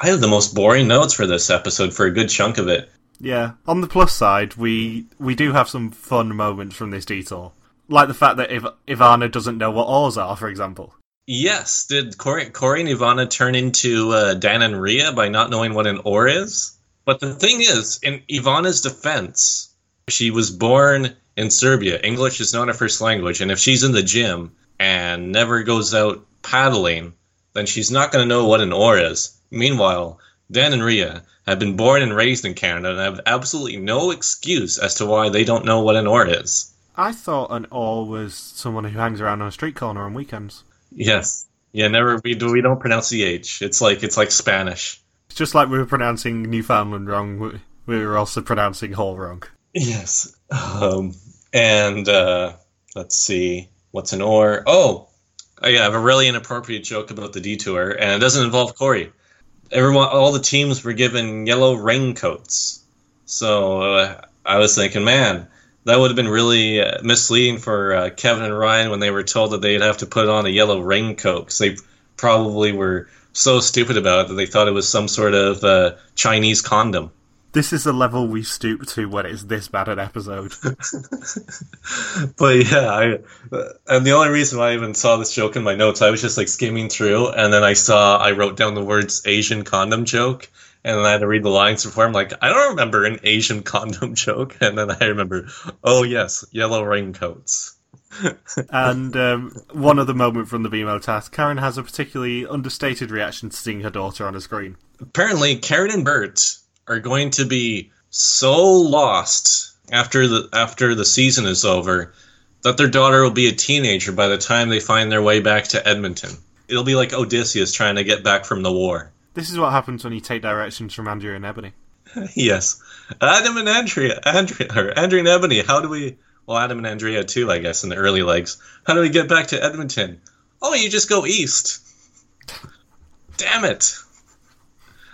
S1: I have the most boring notes for this episode for a good chunk of it.
S2: Yeah. On the plus side, we we do have some fun moments from this detour, like the fact that if Ivana doesn't know what oars are, for example.
S1: Yes, did Corey, Corey and Ivana turn into uh, Dan and Ria by not knowing what an oar is? But the thing is, in Ivana's defense, she was born in Serbia. English is not her first language, and if she's in the gym and never goes out paddling, then she's not going to know what an oar is. Meanwhile, Dan and Ria have been born and raised in Canada and have absolutely no excuse as to why they don't know what an oar is.
S2: I thought an oar was someone who hangs around on a street corner on weekends.
S1: Yes. Yeah, never we do we don't pronounce the H. It's like it's like Spanish.
S2: It's just like we were pronouncing Newfoundland wrong, we were also pronouncing Hull wrong.
S1: Yes. Um, and uh, let's see, what's an oar? Oh, I have a really inappropriate joke about the detour, and it doesn't involve Corey. Everyone, all the teams were given yellow raincoats. So uh, I was thinking, man, that would have been really uh, misleading for uh, Kevin and Ryan when they were told that they'd have to put on a yellow raincoat because they probably were so stupid about it that they thought it was some sort of uh, Chinese condom.
S2: This is the level we stoop to when it's this bad an episode.
S1: but yeah, I, and the only reason why I even saw this joke in my notes, I was just like skimming through, and then I saw I wrote down the words Asian condom joke, and then I had to read the lines before. I'm like, I don't remember an Asian condom joke, and then I remember, oh yes, yellow raincoats.
S2: and um, one other moment from the BMO task, Karen has a particularly understated reaction to seeing her daughter on a screen.
S1: Apparently, Karen and Bert are going to be so lost after the after the season is over that their daughter will be a teenager by the time they find their way back to Edmonton. It'll be like Odysseus trying to get back from the war.
S2: This is what happens when you take directions from Andrea and Ebony.
S1: yes, Adam and Andrea, Andrea, or Andrea and Ebony. How do we? Well, Adam and Andrea too, I guess, in the early legs. How do we get back to Edmonton? Oh, you just go east. Damn it!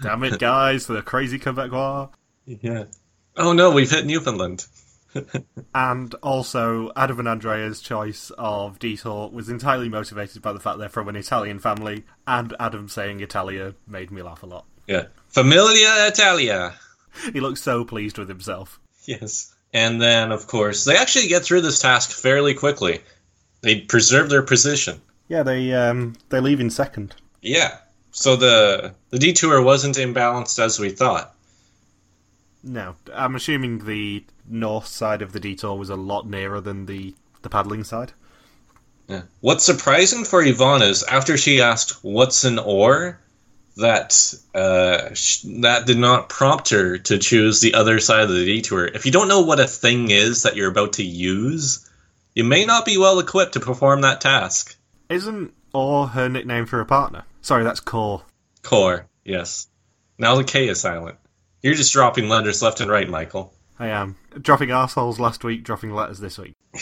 S2: Damn it, guys! The crazy Quebecois.
S1: Yeah. Oh no, we've hit Newfoundland.
S2: and also, Adam and Andrea's choice of Detour was entirely motivated by the fact they're from an Italian family, and Adam saying Italia made me laugh a lot.
S1: Yeah. Familia Italia.
S2: He looks so pleased with himself.
S1: Yes. And then, of course, they actually get through this task fairly quickly. They preserve their position.
S2: Yeah, they um, they leave in second.
S1: Yeah. So the the detour wasn't imbalanced as we thought.
S2: No, I'm assuming the north side of the detour was a lot nearer than the the paddling side.
S1: Yeah. What's surprising for Yvonne is after she asked, "What's an oar?" that uh, sh- that did not prompt her to choose the other side of the detour. If you don't know what a thing is that you're about to use, you may not be well equipped to perform that task.
S2: Isn't or her nickname for a partner? Sorry, that's Core.
S1: Core, yes. Now the K is silent. You're just dropping letters left and right, Michael.
S2: I am. Dropping assholes last week, dropping letters this week.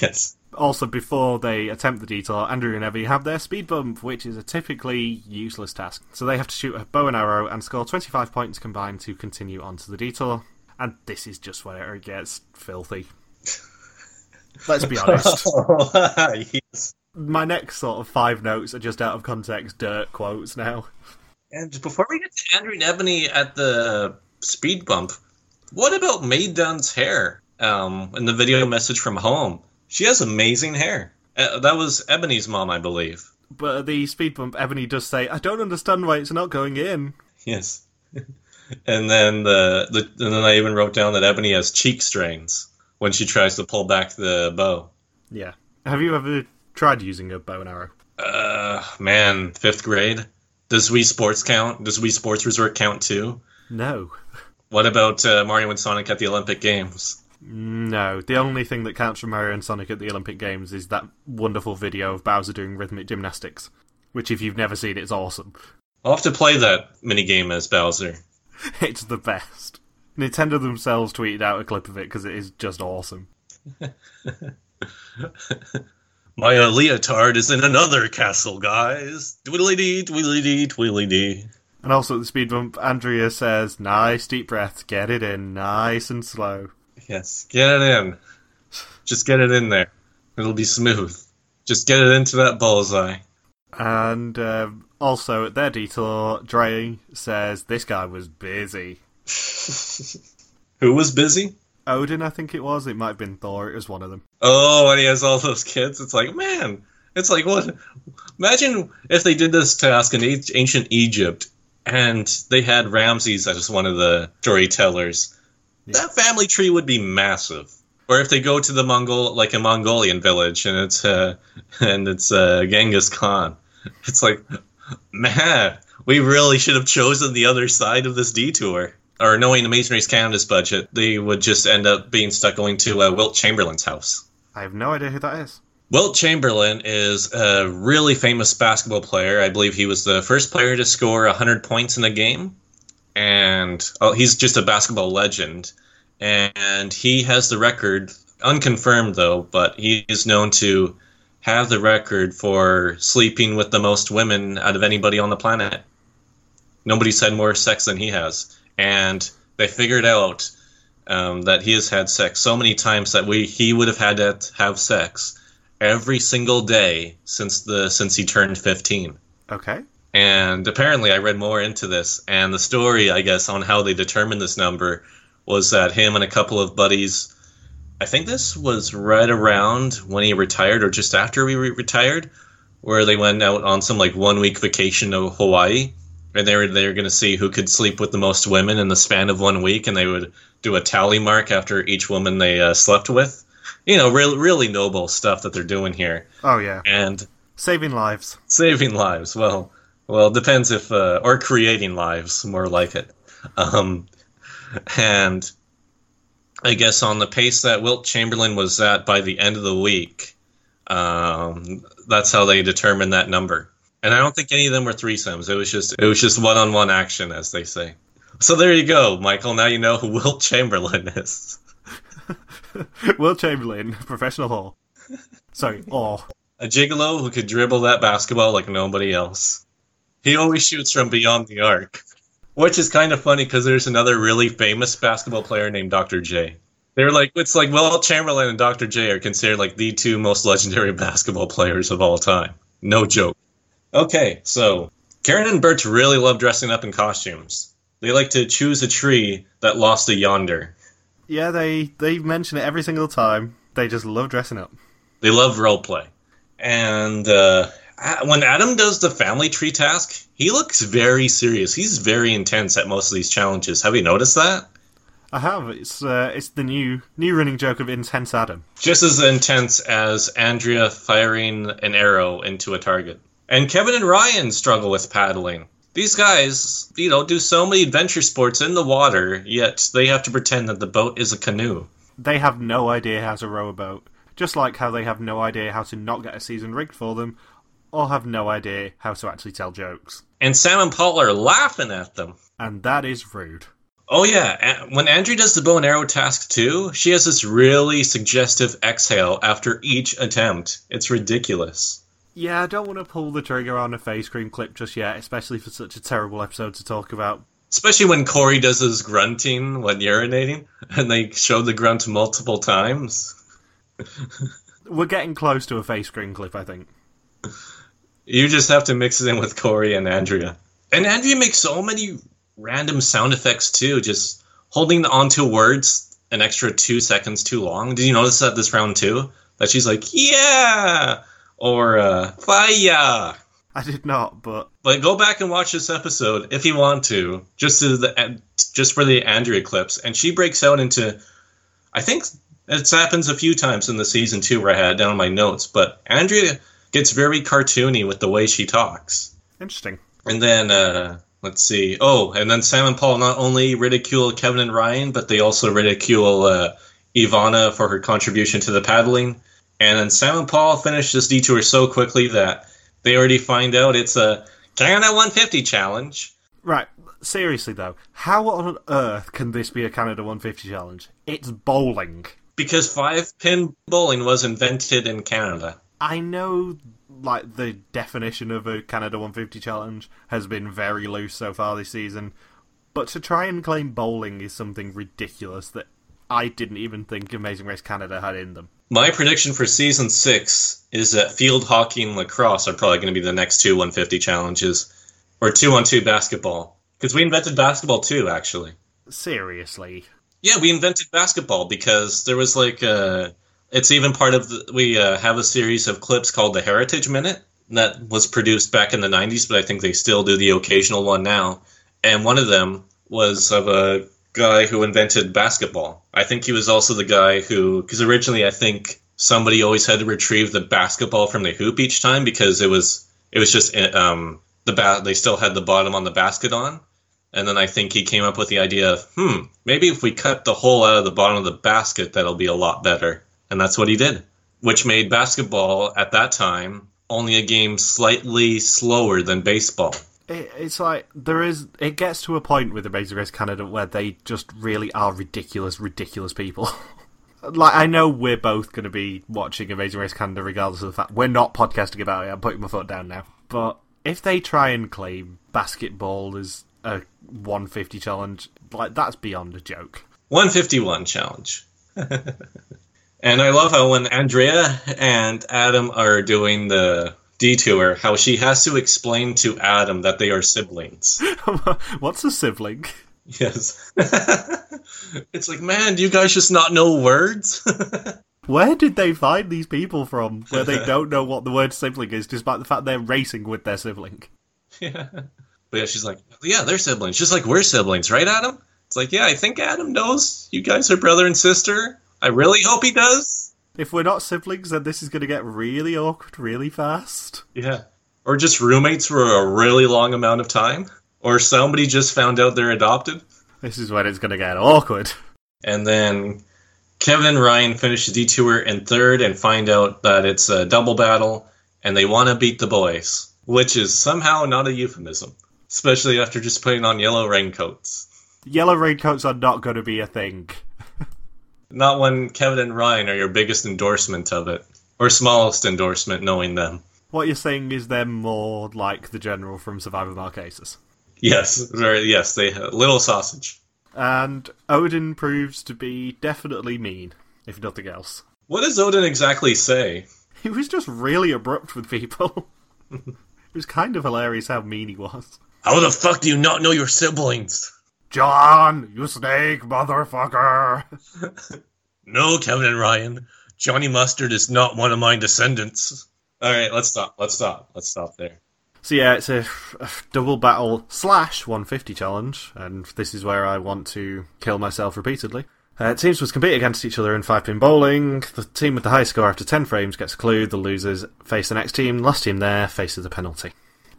S1: yes.
S2: Also, before they attempt the detour, Andrea and Evie have their speed bump, which is a typically useless task. So they have to shoot a bow and arrow and score 25 points combined to continue on to the detour. And this is just where it gets filthy. Let's be honest. My next sort of five notes are just out of context dirt quotes now.
S1: And before we get to Andrea and Ebony at the speed bump, what about Maid Dunn's hair? Um, in the video message from home, she has amazing hair. Uh, that was Ebony's mom, I believe.
S2: But at the speed bump, Ebony does say, "I don't understand why it's not going in."
S1: Yes. and then the, the and then I even wrote down that Ebony has cheek strains when she tries to pull back the bow.
S2: Yeah. Have you ever tried using a bow and arrow?
S1: Uh, man, fifth grade. Does Wii Sports count? Does Wii Sports Resort count too?
S2: No.
S1: What about uh, Mario and Sonic at the Olympic Games?
S2: No. The only thing that counts for Mario and Sonic at the Olympic Games is that wonderful video of Bowser doing rhythmic gymnastics, which, if you've never seen, it's awesome.
S1: I'll have to play that minigame as Bowser.
S2: it's the best. Nintendo themselves tweeted out a clip of it because it is just awesome.
S1: My uh, leotard is in another castle, guys. Twiddly dee, twiddly dee, twiddly dee.
S2: And also at the speed bump, Andrea says, "Nice deep breath, get it in, nice and slow."
S1: Yes, get it in. Just get it in there. It'll be smooth. Just get it into that bullseye.
S2: And um, also at their detour, Dre says this guy was busy.
S1: Who was busy?
S2: Odin, I think it was. It might have been Thor. It was one of them.
S1: Oh, and he has all those kids. It's like, man, it's like what? Imagine if they did this task in ancient Egypt, and they had Ramses as one of the storytellers. Yeah. That family tree would be massive. Or if they go to the Mongol, like a Mongolian village, and it's uh, and it's uh, Genghis Khan, it's like, man, we really should have chosen the other side of this detour. Or knowing the Race Canada's budget, they would just end up being stuck going to uh, Wilt Chamberlain's house.
S2: I have no idea who that is.
S1: Wilt Chamberlain is a really famous basketball player. I believe he was the first player to score 100 points in a game. And oh, he's just a basketball legend. And he has the record, unconfirmed though, but he is known to have the record for sleeping with the most women out of anybody on the planet. Nobody's had more sex than he has and they figured out um, that he has had sex so many times that we he would have had to have sex every single day since the since he turned 15
S2: okay.
S1: And apparently i read more into this and the story i guess on how they determined this number was that him and a couple of buddies i think this was right around when he retired or just after he re- retired where they went out on some like one week vacation to hawaii and they were they were going to see who could sleep with the most women in the span of one week, and they would do a tally mark after each woman they uh, slept with. You know, really really noble stuff that they're doing here.
S2: Oh yeah,
S1: and
S2: saving lives.
S1: Saving lives. Well, well, it depends if uh, or creating lives, more like it. Um, and I guess on the pace that Wilt Chamberlain was at by the end of the week, um, that's how they determined that number. And I don't think any of them were threesomes. It was just it was just one on one action, as they say. So there you go, Michael. Now you know who Wilt Chamberlain is.
S2: Wilt Chamberlain, professional hall. Sorry, all.
S1: A gigolo who could dribble that basketball like nobody else. He always shoots from beyond the arc. Which is kind of funny because there's another really famous basketball player named Dr. J. They're like it's like Wilt Chamberlain and Dr. J are considered like the two most legendary basketball players of all time. No joke. Okay, so Karen and Bert really love dressing up in costumes. They like to choose a tree that lost a yonder.
S2: Yeah, they they mention it every single time. They just love dressing up.
S1: They love role play. And uh, when Adam does the family tree task, he looks very serious. He's very intense at most of these challenges. Have you noticed that?
S2: I have. It's uh, it's the new new running joke of intense Adam.
S1: Just as intense as Andrea firing an arrow into a target. And Kevin and Ryan struggle with paddling. These guys, you know, do so many adventure sports in the water, yet they have to pretend that the boat is a canoe.
S2: They have no idea how to row a boat. Just like how they have no idea how to not get a season rigged for them, or have no idea how to actually tell jokes.
S1: And Sam and Paul are laughing at them.
S2: And that is rude.
S1: Oh yeah, when Andrea does the bow and arrow task too, she has this really suggestive exhale after each attempt. It's ridiculous.
S2: Yeah, I don't want to pull the trigger on a face cream clip just yet, especially for such a terrible episode to talk about.
S1: Especially when Corey does his grunting when urinating, and they show the grunt multiple times.
S2: We're getting close to a face cream clip, I think.
S1: You just have to mix it in with Corey and Andrea. And Andrea makes so many random sound effects too, just holding onto words an extra two seconds too long. Did you notice that this round too? That she's like, yeah, or uh, fire.
S2: I did not, but
S1: but go back and watch this episode if you want to, just to the just for the Andrea clips, and she breaks out into. I think it happens a few times in the season too, where I had down my notes, but Andrea gets very cartoony with the way she talks.
S2: Interesting.
S1: And then uh, let's see. Oh, and then Sam and Paul not only ridicule Kevin and Ryan, but they also ridicule uh, Ivana for her contribution to the paddling. And then Sam and Paul finish this detour so quickly that they already find out it's a Canada 150 challenge.
S2: Right. Seriously though, how on earth can this be a Canada 150 challenge? It's bowling.
S1: Because five pin bowling was invented in Canada.
S2: I know like the definition of a Canada 150 challenge has been very loose so far this season, but to try and claim bowling is something ridiculous that I didn't even think Amazing Race Canada had in them.
S1: My prediction for season six is that field hockey and lacrosse are probably going to be the next two 150 challenges, or two on two basketball. Because we invented basketball too, actually.
S2: Seriously.
S1: Yeah, we invented basketball because there was like uh it's even part of the, we uh, have a series of clips called the Heritage Minute that was produced back in the 90s, but I think they still do the occasional one now. And one of them was of a guy who invented basketball. I think he was also the guy who because originally I think somebody always had to retrieve the basketball from the hoop each time because it was it was just um the they still had the bottom on the basket on and then I think he came up with the idea of, hmm, maybe if we cut the hole out of the bottom of the basket, that'll be a lot better. And that's what he did, which made basketball at that time only a game slightly slower than baseball.
S2: It, it's like there is. It gets to a point with the Amazing Race Canada where they just really are ridiculous, ridiculous people. like I know we're both going to be watching Amazing Race Canada, regardless of the fact we're not podcasting about it. I'm putting my foot down now. But if they try and claim basketball as a 150 challenge, like that's beyond a joke.
S1: 151 challenge. and I love how when Andrea and Adam are doing the detour, how she has to explain to Adam that they are siblings.
S2: What's a sibling?
S1: Yes. it's like, man, do you guys just not know words?
S2: Where did they find these people from where they don't know what the word sibling is, despite the fact they're racing with their sibling?
S1: Yeah. But yeah, she's like, yeah, they're siblings, just like we're siblings, right, Adam? It's like, yeah, I think Adam knows you guys are brother and sister. I really hope he does.
S2: If we're not siblings, then this is going to get really awkward really fast.
S1: Yeah. Or just roommates for a really long amount of time. Or somebody just found out they're adopted.
S2: This is when it's going to get awkward.
S1: And then Kevin and Ryan finish the detour in third and find out that it's a double battle and they want to beat the boys, which is somehow not a euphemism, especially after just putting on yellow raincoats.
S2: Yellow raincoats are not going to be a thing.
S1: Not when Kevin and Ryan are your biggest endorsement of it, or smallest endorsement, knowing them.
S2: What you're saying is they're more like the general from Survivor Marquesas.
S1: Yes, very yes. They little sausage.
S2: And Odin proves to be definitely mean, if nothing else.
S1: What does Odin exactly say?
S2: He was just really abrupt with people. it was kind of hilarious how mean he was.
S1: How the fuck do you not know your siblings?
S2: John, you snake motherfucker!
S1: No, Kevin and Ryan. Johnny Mustard is not one of my descendants. All right, let's stop. Let's stop. Let's stop there.
S2: So yeah, it's a, a double battle slash 150 challenge, and this is where I want to kill myself repeatedly. Uh, teams must compete against each other in five pin bowling. The team with the highest score after 10 frames gets a clue. The losers face the next team. Last team there faces a penalty.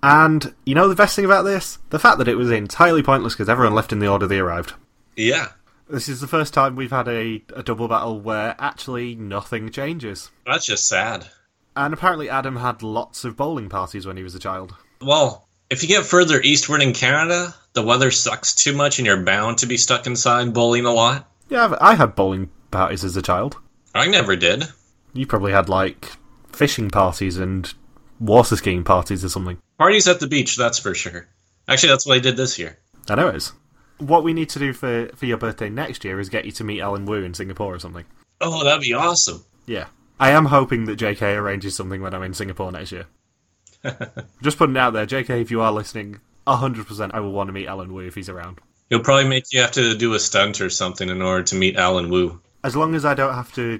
S2: And you know the best thing about this? The fact that it was entirely pointless because everyone left in the order they arrived.
S1: Yeah,
S2: This is the first time we've had a, a double battle where actually nothing changes.
S1: that's just sad.
S2: And apparently Adam had lots of bowling parties when he was a child.
S1: Well, if you get further eastward in Canada, the weather sucks too much and you're bound to be stuck inside bowling a lot.
S2: Yeah, I had bowling parties as a child.
S1: I never did.
S2: You probably had like fishing parties and water skiing parties or something.
S1: Parties at the beach, that's for sure. Actually, that's what I did this year.
S2: I know it is. What we need to do for, for your birthday next year is get you to meet Alan Wu in Singapore or something.
S1: Oh, that'd be awesome.
S2: Yeah. I am hoping that JK arranges something when I'm in Singapore next year. Just putting it out there, JK, if you are listening, 100% I will want to meet Alan Wu if he's around.
S1: He'll probably make you have to do a stunt or something in order to meet Alan Wu.
S2: As long as I don't have to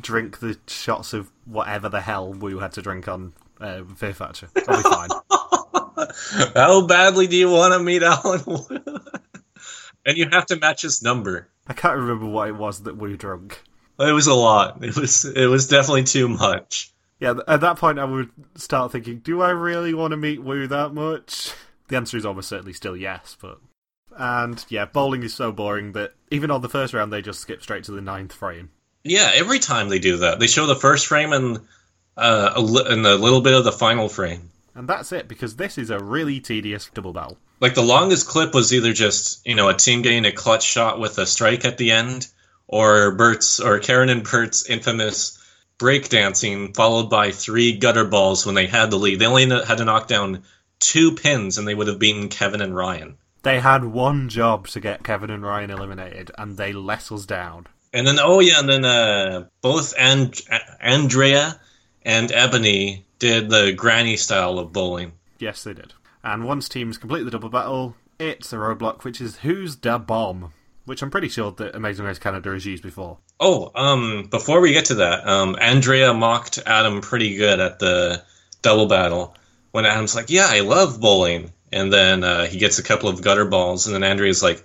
S2: drink the shots of whatever the hell Wu had to drink on uh, Fear Factor, I'll be fine.
S1: How badly do you want to meet Alan and you have to match his number.
S2: I can't remember what it was that we drunk.
S1: It was a lot. It was it was definitely too much.
S2: Yeah, at that point I would start thinking, do I really want to meet Wu that much? The answer is almost certainly still yes, but. And yeah, bowling is so boring that even on the first round they just skip straight to the ninth frame.
S1: Yeah, every time they do that, they show the first frame and uh, a li- and a little bit of the final frame.
S2: And that's it, because this is a really tedious double battle.
S1: Like the longest clip was either just you know a team getting a clutch shot with a strike at the end, or Bert's or Karen and Bert's infamous breakdancing followed by three gutter balls when they had the lead. They only had to knock down two pins and they would have beaten Kevin and Ryan.
S2: They had one job to get Kevin and Ryan eliminated, and they let us down.
S1: And then, oh yeah, and then uh, both and- Andrea and Ebony did the granny style of bowling.
S2: Yes, they did. And once teams complete the double battle, it's a roadblock, which is Who's Da Bomb, which I'm pretty sure that Amazing Race Canada has used before.
S1: Oh, um, before we get to that, um, Andrea mocked Adam pretty good at the double battle when Adam's like, "Yeah, I love bowling," and then uh, he gets a couple of gutter balls, and then Andrea's like,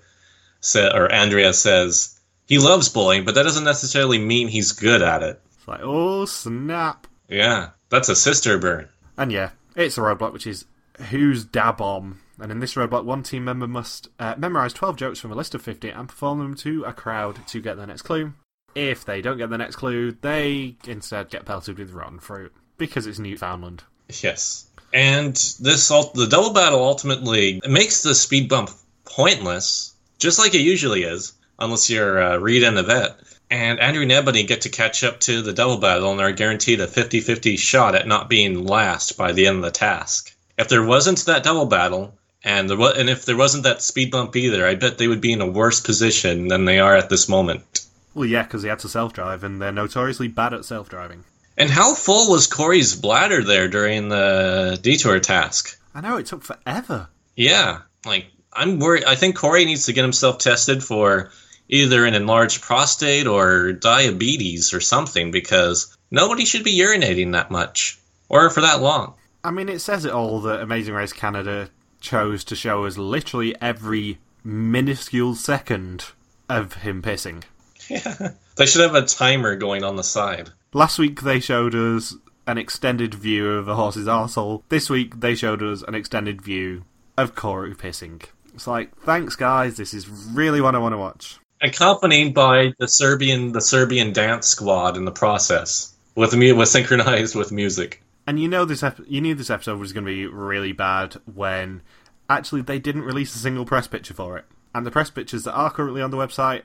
S1: sa- or Andrea says he loves bowling, but that doesn't necessarily mean he's good at it.
S2: It's like, oh snap!
S1: Yeah, that's a sister burn.
S2: And yeah, it's a roadblock, which is Who's Da Bomb. And in this roadblock, one team member must uh, memorize 12 jokes from a list of 50 and perform them to a crowd to get their next clue. If they don't get the next clue, they instead get pelted with rotten fruit because it's Newfoundland.
S1: Yes. And this the double battle ultimately makes the speed bump pointless, just like it usually is, unless you're uh, Reed and Yvette. And Andrea and Ebony get to catch up to the double battle and are guaranteed a 50 50 shot at not being last by the end of the task. If there wasn't that double battle, and there wa- and if there wasn't that speed bump either, I bet they would be in a worse position than they are at this moment.
S2: Well, yeah, because they had to self drive, and they're notoriously bad at self driving.
S1: And how full was Corey's bladder there during the detour task?
S2: I know, it took forever.
S1: Yeah, like I'm worried. I think Corey needs to get himself tested for either an enlarged prostate or diabetes or something because nobody should be urinating that much or for that long.
S2: I mean, it says it all that Amazing Race Canada chose to show us literally every minuscule second of him pissing.
S1: Yeah, they should have a timer going on the side.
S2: Last week they showed us an extended view of a horse's arsehole. This week they showed us an extended view of Corey pissing. It's like, thanks guys, this is really what I want to watch.
S1: Accompanied by the Serbian the Serbian dance squad in the process with with synchronized with music.
S2: And you know this ep- you knew this episode was going to be really bad when actually they didn't release a single press picture for it. And the press pictures that are currently on the website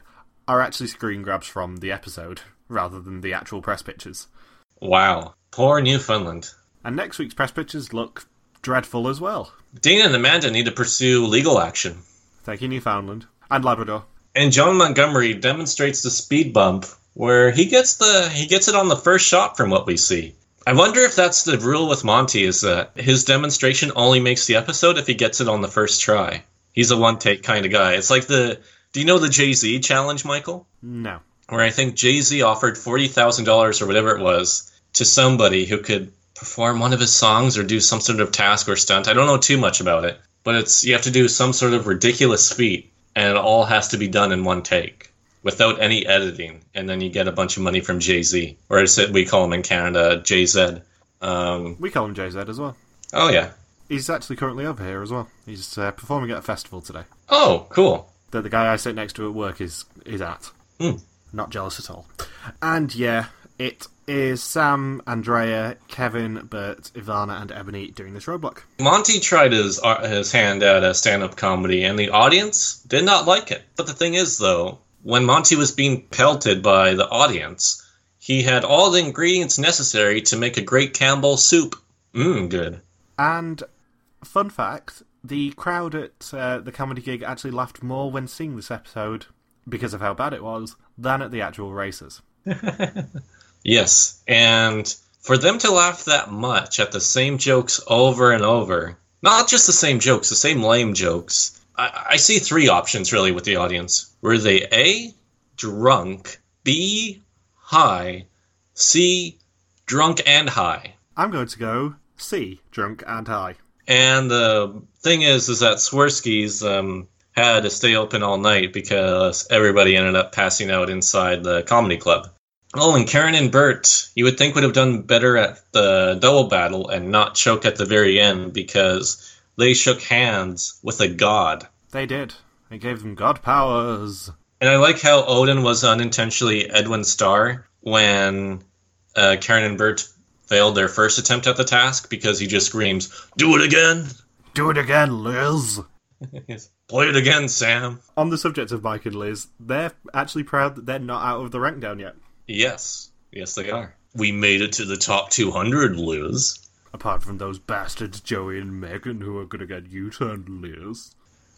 S2: are actually screen grabs from the episode rather than the actual press pictures.
S1: Wow, poor Newfoundland.
S2: And next week's press pictures look dreadful as well.
S1: Dana and Amanda need to pursue legal action.
S2: Thank you, Newfoundland and Labrador.
S1: And Jon Montgomery demonstrates the speed bump where he gets the he gets it on the first shot from what we see. I wonder if that's the rule with Monty is that his demonstration only makes the episode if he gets it on the first try. He's a one take kind of guy. It's like the do you know the Jay Z challenge, Michael?
S2: No.
S1: Where I think Jay Z offered forty thousand dollars or whatever it was to somebody who could perform one of his songs or do some sort of task or stunt. I don't know too much about it, but it's you have to do some sort of ridiculous feat, and it all has to be done in one take without any editing, and then you get a bunch of money from Jay Z, or as it- we call him in Canada, Jay Z. Um,
S2: We call him JZ as well.
S1: oh yeah.
S2: He's actually currently over here as well. He's uh, performing at a festival today.
S1: Oh, cool.
S2: that the guy I sit next to at work is is at.
S1: Hmm.
S2: Not jealous at all. And yeah, it is Sam, Andrea, Kevin, Bert, Ivana, and Ebony doing this roadblock.
S1: Monty tried his uh, his hand at a stand up comedy, and the audience did not like it. But the thing is, though, when Monty was being pelted by the audience, he had all the ingredients necessary to make a great Campbell soup. Mmm, good.
S2: And fun fact: the crowd at uh, the comedy gig actually laughed more when seeing this episode because of how bad it was than at the actual races.
S1: Yes, and for them to laugh that much at the same jokes over and over, not just the same jokes, the same lame jokes, I, I see three options really with the audience. Were they A, drunk, B, high, C, drunk and high?
S2: I'm going to go C, drunk and high.
S1: And the thing is, is that Swirsky's um, had to stay open all night because everybody ended up passing out inside the comedy club. Oh, and Karen and Bert, you would think would have done better at the double battle and not choke at the very end because they shook hands with a god.
S2: They did. It gave them god powers.
S1: And I like how Odin was unintentionally Edwin Starr when uh, Karen and Bert failed their first attempt at the task because he just screams, Do it again!
S2: Do it again, Liz.
S1: Play it again, Sam!
S2: On the subject of Mike and Liz, they're actually proud that they're not out of the rank down yet.
S1: Yes. Yes, they are. We made it to the top 200, Liz.
S2: Apart from those bastards Joey and Megan who are gonna get U-turned, Liz.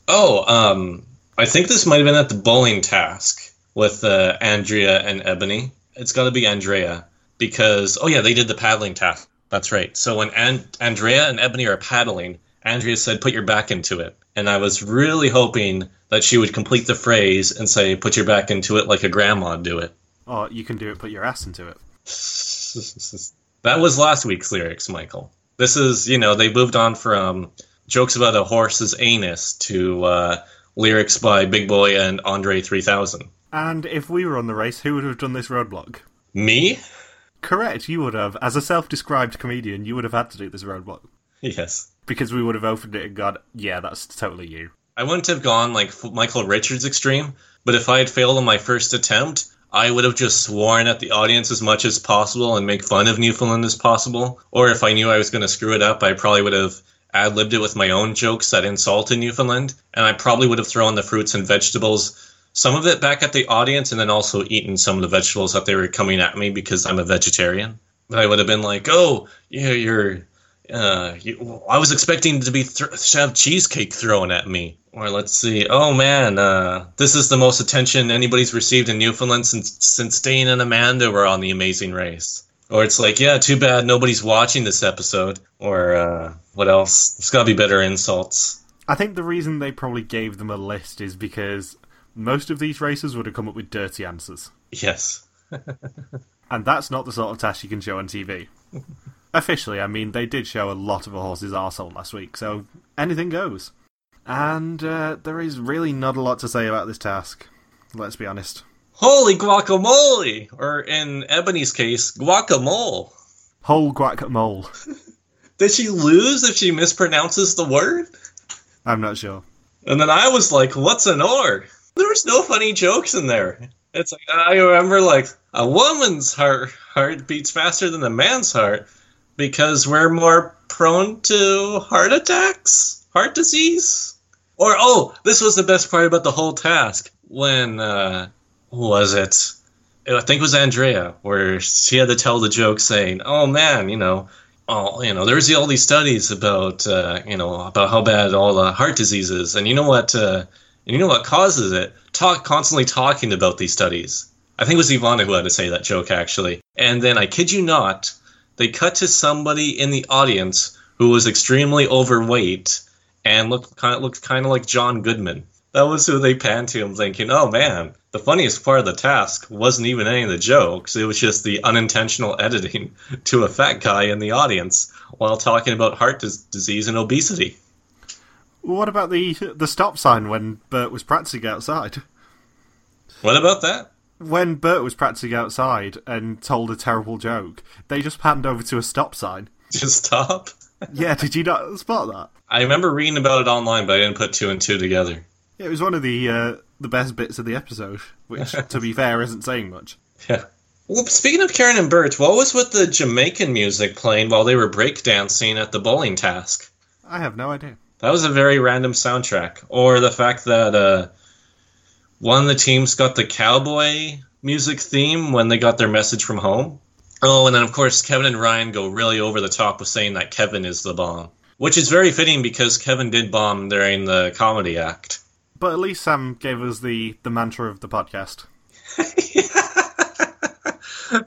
S1: Oh, um, I think this might have been at the bowling task with uh, Andrea and Ebony. It's got to be Andrea because oh yeah, they did the paddling task. That's right. So when An- Andrea and Ebony are paddling, Andrea said, "Put your back into it," and I was really hoping that she would complete the phrase and say, "Put your back into it like a grandma do it."
S2: Or you can do it, put your ass into it.
S1: that was last week's lyrics, Michael. This is, you know, they moved on from jokes about a horse's anus to uh, lyrics by Big Boi and Andre 3000.
S2: And if we were on the race, who would have done this roadblock?
S1: Me?
S2: Correct, you would have. As a self described comedian, you would have had to do this roadblock.
S1: Yes.
S2: Because we would have opened it and gone, yeah, that's totally you.
S1: I wouldn't have gone like Michael Richards extreme, but if I had failed on my first attempt, I would have just sworn at the audience as much as possible and make fun of Newfoundland as possible. Or if I knew I was going to screw it up, I probably would have ad libbed it with my own jokes that insulted Newfoundland, and I probably would have thrown the fruits and vegetables, some of it back at the audience, and then also eaten some of the vegetables that they were coming at me because I'm a vegetarian. But I would have been like, "Oh, yeah, you're." Uh, you, I was expecting to be th- to have cheesecake thrown at me. Or let's see. Oh man, uh, this is the most attention anybody's received in Newfoundland since since Dane and Amanda were on The Amazing Race. Or it's like, yeah, too bad nobody's watching this episode. Or uh, what else? There's got to be better insults.
S2: I think the reason they probably gave them a list is because most of these races would have come up with dirty answers.
S1: Yes.
S2: and that's not the sort of task you can show on TV. Officially, I mean, they did show a lot of a horse's arsehole last week, so anything goes. And uh, there is really not a lot to say about this task, let's be honest.
S1: Holy guacamole! Or in Ebony's case, guacamole.
S2: Whole guacamole.
S1: Did she lose if she mispronounces the word?
S2: I'm not sure.
S1: And then I was like, what's an or? There was no funny jokes in there. It's like, I remember like, a woman's heart, heart beats faster than a man's heart because we're more prone to heart attacks, heart disease. Or, oh, this was the best part about the whole task. When, uh, was it? I think it was Andrea, where she had to tell the joke saying, "Oh man, you know, all you know, there's all these studies about uh, you know about how bad all the heart disease is, and you know what, uh, and you know what causes it? Talk constantly talking about these studies. I think it was Ivana who had to say that joke actually, and then I kid you not, they cut to somebody in the audience who was extremely overweight and looked kind of looked kind of like John Goodman. That was who they panned to. I'm thinking, oh man, the funniest part of the task wasn't even any of the jokes. It was just the unintentional editing to a fat guy in the audience while talking about heart dis- disease and obesity.
S2: What about the the stop sign when Bert was practicing outside?
S1: What about that?
S2: When Bert was practicing outside and told a terrible joke, they just panned over to a stop sign.
S1: Just stop.
S2: yeah, did you not spot that?
S1: I remember reading about it online, but I didn't put two and two together.
S2: Yeah, it was one of the uh, the best bits of the episode, which, to be fair, isn't saying much.
S1: Yeah. Well, speaking of Karen and Bert, what was with the Jamaican music playing while they were breakdancing at the bowling task?
S2: I have no idea.
S1: That was a very random soundtrack. Or the fact that uh, one of the teams got the cowboy music theme when they got their message from home. Oh, and then of course Kevin and Ryan go really over the top with saying that Kevin is the bomb, which is very fitting because Kevin did bomb during the comedy act.
S2: But at least Sam gave us the, the mantra of the podcast.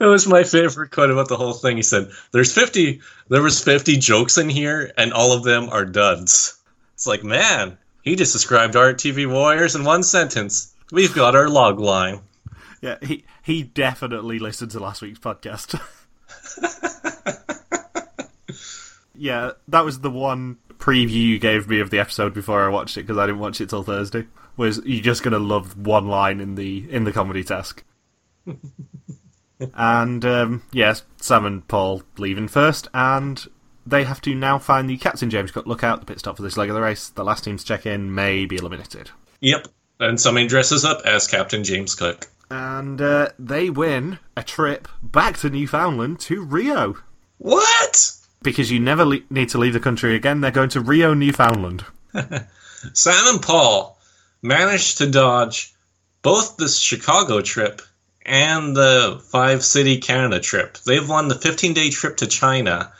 S1: it was my favorite quote about the whole thing. He said, "There's 50. There was 50 jokes in here, and all of them are duds." It's like, man, he just described our TV Warriors in one sentence. We've got our log line.
S2: Yeah, he he definitely listened to last week's podcast. yeah, that was the one preview you gave me of the episode before I watched it because I didn't watch it till Thursday. Was you're just gonna love one line in the in the comedy task? and um, yes, Sam and Paul leaving first, and they have to now find the captain James Cook. Look out, the pit stop for this leg of the race. The last team to check in may be eliminated.
S1: Yep, and somebody dresses up as Captain James Cook,
S2: and uh, they win a trip back to Newfoundland to Rio.
S1: What?
S2: because you never le- need to leave the country again. They're going to Rio, Newfoundland.
S1: Sam and Paul managed to dodge both the Chicago trip and the five city Canada trip. They've won the 15 day trip to China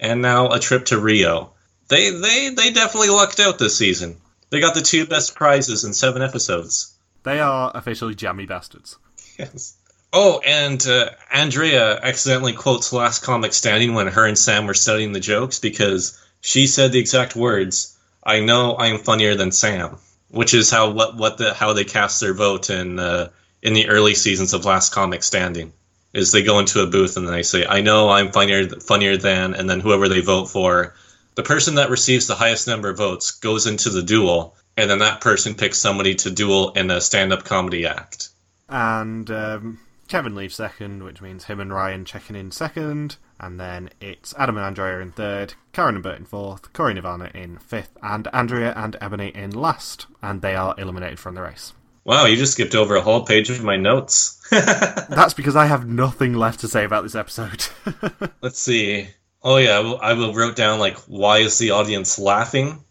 S1: and now a trip to Rio. They they they definitely lucked out this season. They got the two best prizes in seven episodes.
S2: They are officially jammy bastards.
S1: Yes. Oh, and uh, Andrea accidentally quotes Last Comic Standing when her and Sam were studying the jokes because she said the exact words, "I know I'm funnier than Sam," which is how what what the how they cast their vote in uh, in the early seasons of Last Comic Standing. Is they go into a booth and they say, "I know I'm funnier funnier than," and then whoever they vote for, the person that receives the highest number of votes goes into the duel, and then that person picks somebody to duel in a stand-up comedy act.
S2: And um, Kevin leaves second, which means him and Ryan checking in second. And then it's Adam and Andrea in third, Karen and Bert in fourth, Corey and Ivana in fifth, and Andrea and Ebony in last. And they are eliminated from the race.
S1: Wow, you just skipped over a whole page of my notes.
S2: That's because I have nothing left to say about this episode.
S1: Let's see. Oh yeah, I will, I wrote down like why is the audience laughing?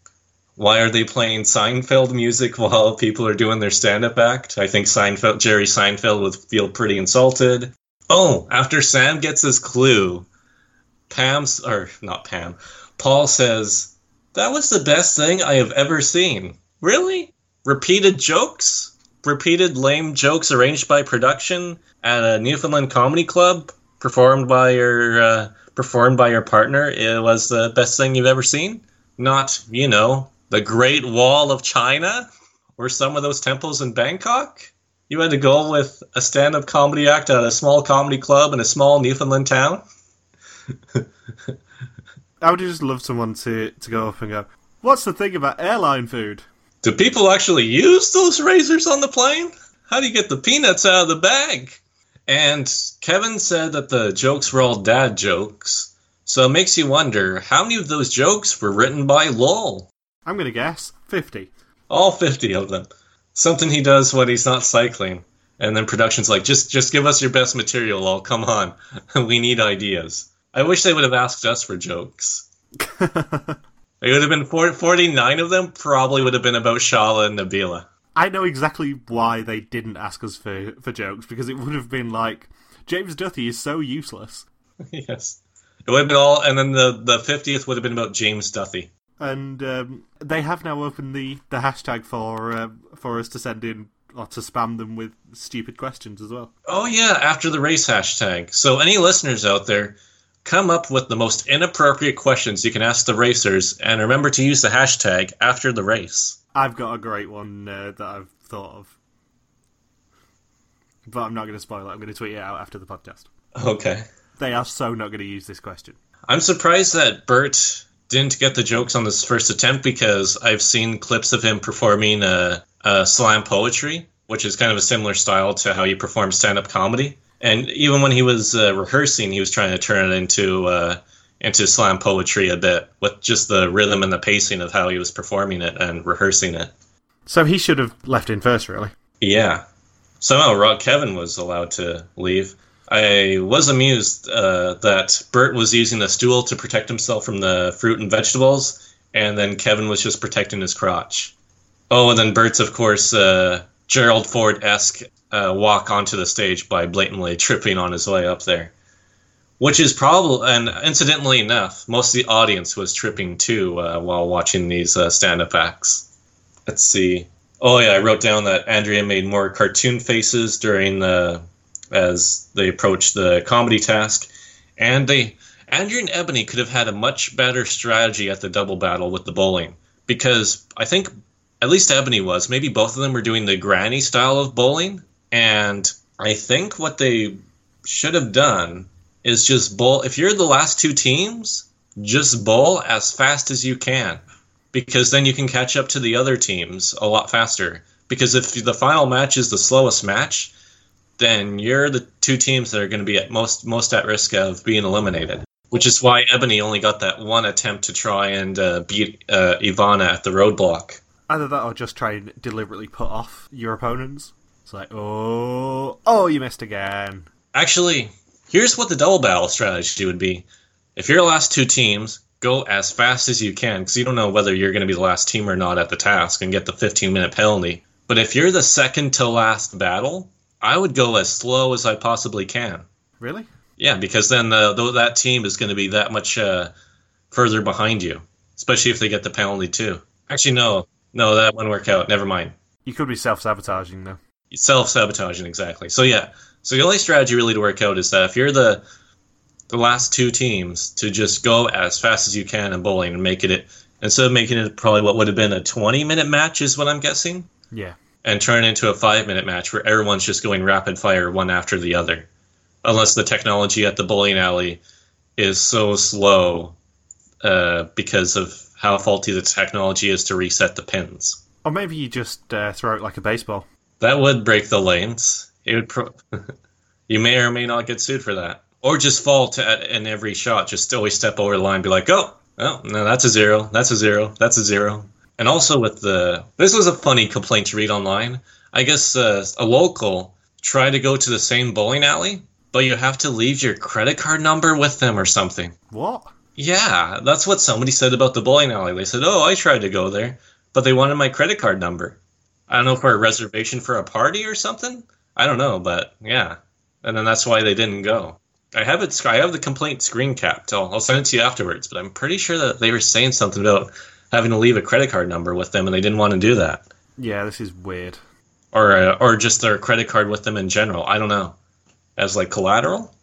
S1: Why are they playing Seinfeld music while people are doing their stand-up act? I think Seinfeld, Jerry Seinfeld would feel pretty insulted. Oh, after Sam gets his clue, Pam's or not Pam, Paul says, "That was the best thing I have ever seen." Really? Repeated jokes? Repeated lame jokes arranged by production at a Newfoundland comedy club, performed by your uh, performed by your partner. It was the best thing you've ever seen. Not, you know, the Great Wall of China or some of those temples in Bangkok. You had to go with a stand-up comedy act at a small comedy club in a small Newfoundland town.
S2: I would just love someone to, to go up and go, What's the thing about airline food?
S1: Do people actually use those razors on the plane? How do you get the peanuts out of the bag? And Kevin said that the jokes were all dad jokes. So it makes you wonder how many of those jokes were written by Lowell?
S2: I'm going to guess 50.
S1: All 50 of them. Something he does when he's not cycling. And then production's like, just just give us your best material, Lowell. Come on. we need ideas. I wish they would have asked us for jokes. It would have been 40, 49 of them, probably would have been about Shala and Nabila.
S2: I know exactly why they didn't ask us for, for jokes, because it would have been like, James Duthie is so useless.
S1: yes. It would have been all, and then the, the 50th would have been about James Duthie.
S2: And um, they have now opened the, the hashtag for uh, for us to send in or to spam them with stupid questions as well.
S1: Oh, yeah, after the race hashtag. So, any listeners out there, come up with the most inappropriate questions you can ask the racers, and remember to use the hashtag after the race.
S2: I've got a great one uh, that I've thought of. But I'm not going to spoil it. I'm going to tweet it out after the podcast.
S1: Okay.
S2: They are so not going to use this question.
S1: I'm surprised that Bert didn't get the jokes on this first attempt because I've seen clips of him performing a, a slam poetry, which is kind of a similar style to how he performs stand up comedy. And even when he was uh, rehearsing, he was trying to turn it into uh, into slam poetry a bit with just the rhythm and the pacing of how he was performing it and rehearsing it.
S2: So he should have left in first, really.
S1: Yeah. Somehow Rod Kevin was allowed to leave. I was amused uh, that Bert was using a stool to protect himself from the fruit and vegetables, and then Kevin was just protecting his crotch. Oh, and then Bert's, of course, uh, Gerald Ford esque uh, walk onto the stage by blatantly tripping on his way up there. Which is probably, and incidentally enough, most of the audience was tripping too uh, while watching these uh, stand up acts. Let's see. Oh, yeah, I wrote down that Andrea made more cartoon faces during the. as they approached the comedy task. And they. Andrea and Ebony could have had a much better strategy at the double battle with the bowling. Because I think at least Ebony was. Maybe both of them were doing the granny style of bowling. And I think what they should have done is just bowl. If you're the last two teams, just bowl as fast as you can. Because then you can catch up to the other teams a lot faster. Because if the final match is the slowest match, then you're the two teams that are going to be at most most at risk of being eliminated. Which is why Ebony only got that one attempt to try and uh, beat uh, Ivana at the roadblock.
S2: Either that or just try and deliberately put off your opponents. It's like, oh, oh, you missed again.
S1: Actually, here's what the double battle strategy would be. If you're the last two teams, go as fast as you can because you don't know whether you're going to be the last team or not at the task and get the 15 minute penalty. But if you're the second to last battle, I would go as slow as I possibly can.
S2: Really?
S1: Yeah, because then the, the, that team is going to be that much uh, further behind you, especially if they get the penalty too. Actually, no, no, that wouldn't work out. Never mind.
S2: You could be self sabotaging though.
S1: Self sabotaging, exactly. So yeah. So the only strategy really to work out is that if you're the the last two teams to just go as fast as you can in bowling and make it instead of making it probably what would have been a 20 minute match is what I'm guessing.
S2: Yeah.
S1: And turn it into a five minute match where everyone's just going rapid fire one after the other. Unless the technology at the bowling alley is so slow uh, because of how faulty the technology is to reset the pins.
S2: Or maybe you just uh, throw it like a baseball.
S1: That would break the lanes. It would. Pro- you may or may not get sued for that, or just fall to in every shot. Just always step over the line, be like, "Oh, oh, no, that's a zero. That's a zero. That's a zero. And also with the this was a funny complaint to read online. I guess uh, a local tried to go to the same bowling alley, but you have to leave your credit card number with them or something.
S2: What?
S1: Yeah, that's what somebody said about the bowling alley. They said, "Oh, I tried to go there, but they wanted my credit card number." I don't know for a reservation for a party or something. I don't know, but yeah, and then that's why they didn't go. I have it. I have the complaint screen capped. I'll, I'll send it to you afterwards. But I'm pretty sure that they were saying something about having to leave a credit card number with them, and they didn't want to do that.
S2: Yeah, this is weird.
S1: Or uh, or just their credit card with them in general. I don't know, as like collateral.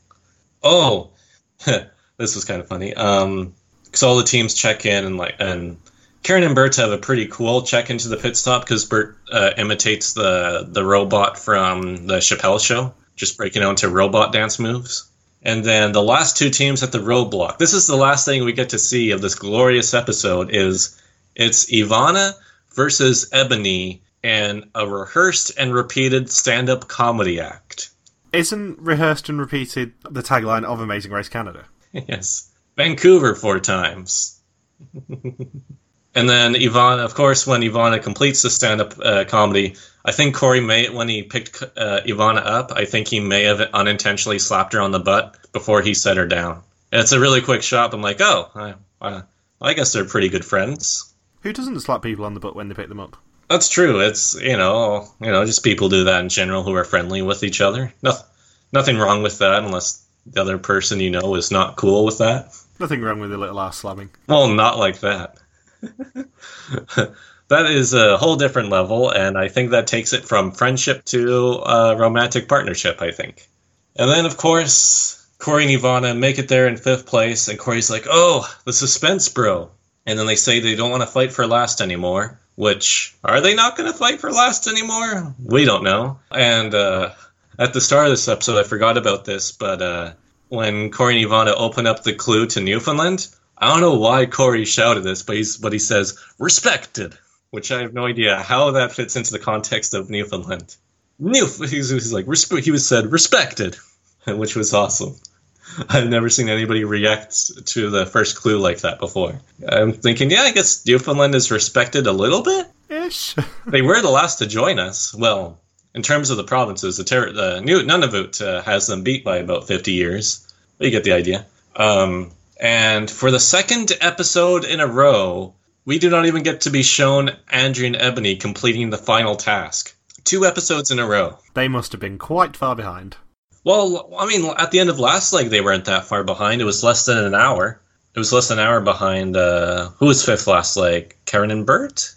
S1: Oh, this was kind of funny. Um, because all the teams check in and like and Karen and Bert have a pretty cool check into the pit stop because Bert uh, imitates the the robot from the Chappelle show, just breaking out into robot dance moves. And then the last two teams at the roadblock. This is the last thing we get to see of this glorious episode. Is it's Ivana versus Ebony and a rehearsed and repeated stand-up comedy act.
S2: Isn't rehearsed and repeated the tagline of Amazing Race Canada?
S1: yes, Vancouver four times. and then Ivana, of course, when Ivana completes the stand-up uh, comedy, I think Corey may, when he picked uh, Ivana up, I think he may have unintentionally slapped her on the butt before he set her down. And it's a really quick shot. I'm like, oh, I, I, I guess they're pretty good friends.
S2: Who doesn't slap people on the butt when they pick them up?
S1: That's true. It's you know, you know, just people do that in general who are friendly with each other. No, nothing wrong with that, unless the other person you know is not cool with that.
S2: Nothing wrong with a little ass slamming.
S1: Well, not like that. that is a whole different level, and I think that takes it from friendship to uh, romantic partnership. I think, and then of course Corey and Ivana make it there in fifth place, and Corey's like, "Oh, the suspense, bro," and then they say they don't want to fight for last anymore. Which are they not going to fight for last anymore? We don't know. And uh, at the start of this episode, I forgot about this, but uh, when Corey and Ivana open up the clue to Newfoundland, I don't know why Corey shouted this, but he's but he says respected, which I have no idea how that fits into the context of Newfoundland. New, he's, he's like resp- he was said respected, which was awesome. I've never seen anybody react to the first clue like that before. I'm thinking, yeah, I guess Newfoundland is respected a little bit.
S2: Ish.
S1: they were the last to join us. Well, in terms of the provinces, the, ter- the New Nunavut uh, has them beat by about 50 years. But you get the idea. Um, and for the second episode in a row, we do not even get to be shown Andrea and Ebony completing the final task. Two episodes in a row.
S2: They must have been quite far behind.
S1: Well, I mean, at the end of last leg, they weren't that far behind. It was less than an hour. It was less than an hour behind. Uh, who was fifth last leg? Karen and Bert?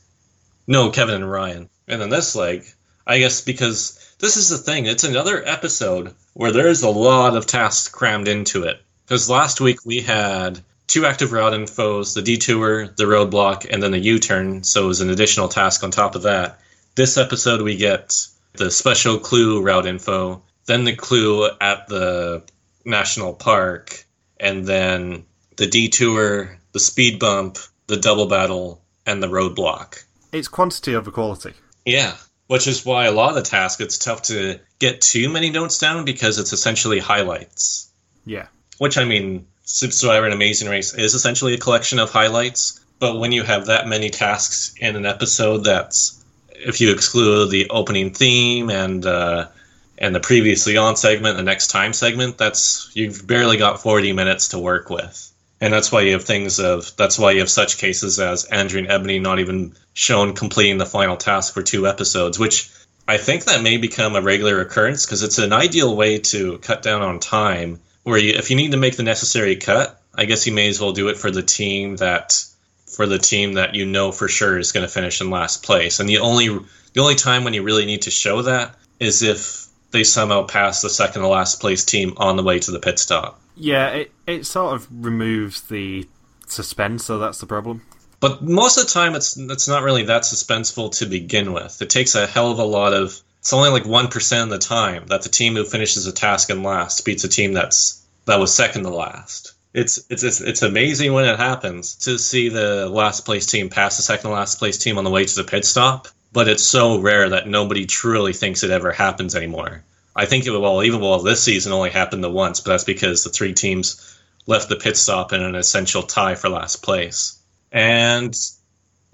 S1: No, Kevin and Ryan. And then this leg, I guess because this is the thing. It's another episode where there's a lot of tasks crammed into it. Because last week we had two active route infos, the detour, the roadblock, and then the U-turn. So it was an additional task on top of that. This episode we get the special clue route info, then the clue at the national park, and then the detour, the speed bump, the double battle, and the roadblock.
S2: It's quantity over quality.
S1: Yeah, which is why a lot of the tasks it's tough to get too many notes down because it's essentially highlights.
S2: Yeah.
S1: Which I mean, Survivor and Amazing Race is essentially a collection of highlights. But when you have that many tasks in an episode, that's if you exclude the opening theme and uh, and the previously on segment, the next time segment, that's you've barely got 40 minutes to work with. And that's why you have things of that's why you have such cases as Andrea and Ebony not even shown completing the final task for two episodes, which I think that may become a regular occurrence because it's an ideal way to cut down on time. Where you, if you need to make the necessary cut, I guess you may as well do it for the team that for the team that you know for sure is going to finish in last place. And the only The only time when you really need to show that is if they somehow pass the second to last place team on the way to the pit stop.
S2: Yeah, it, it sort of removes the suspense, so that's the problem.
S1: But most of the time, it's it's not really that suspenseful to begin with. It takes a hell of a lot of. It's only like one percent of the time that the team who finishes a task in last beats a team that's that was second to last. It's it's it's, it's amazing when it happens to see the last place team pass the second to last place team on the way to the pit stop. But it's so rare that nobody truly thinks it ever happens anymore. I think it well even well this season only happened the once, but that's because the three teams left the pit stop in an essential tie for last place. And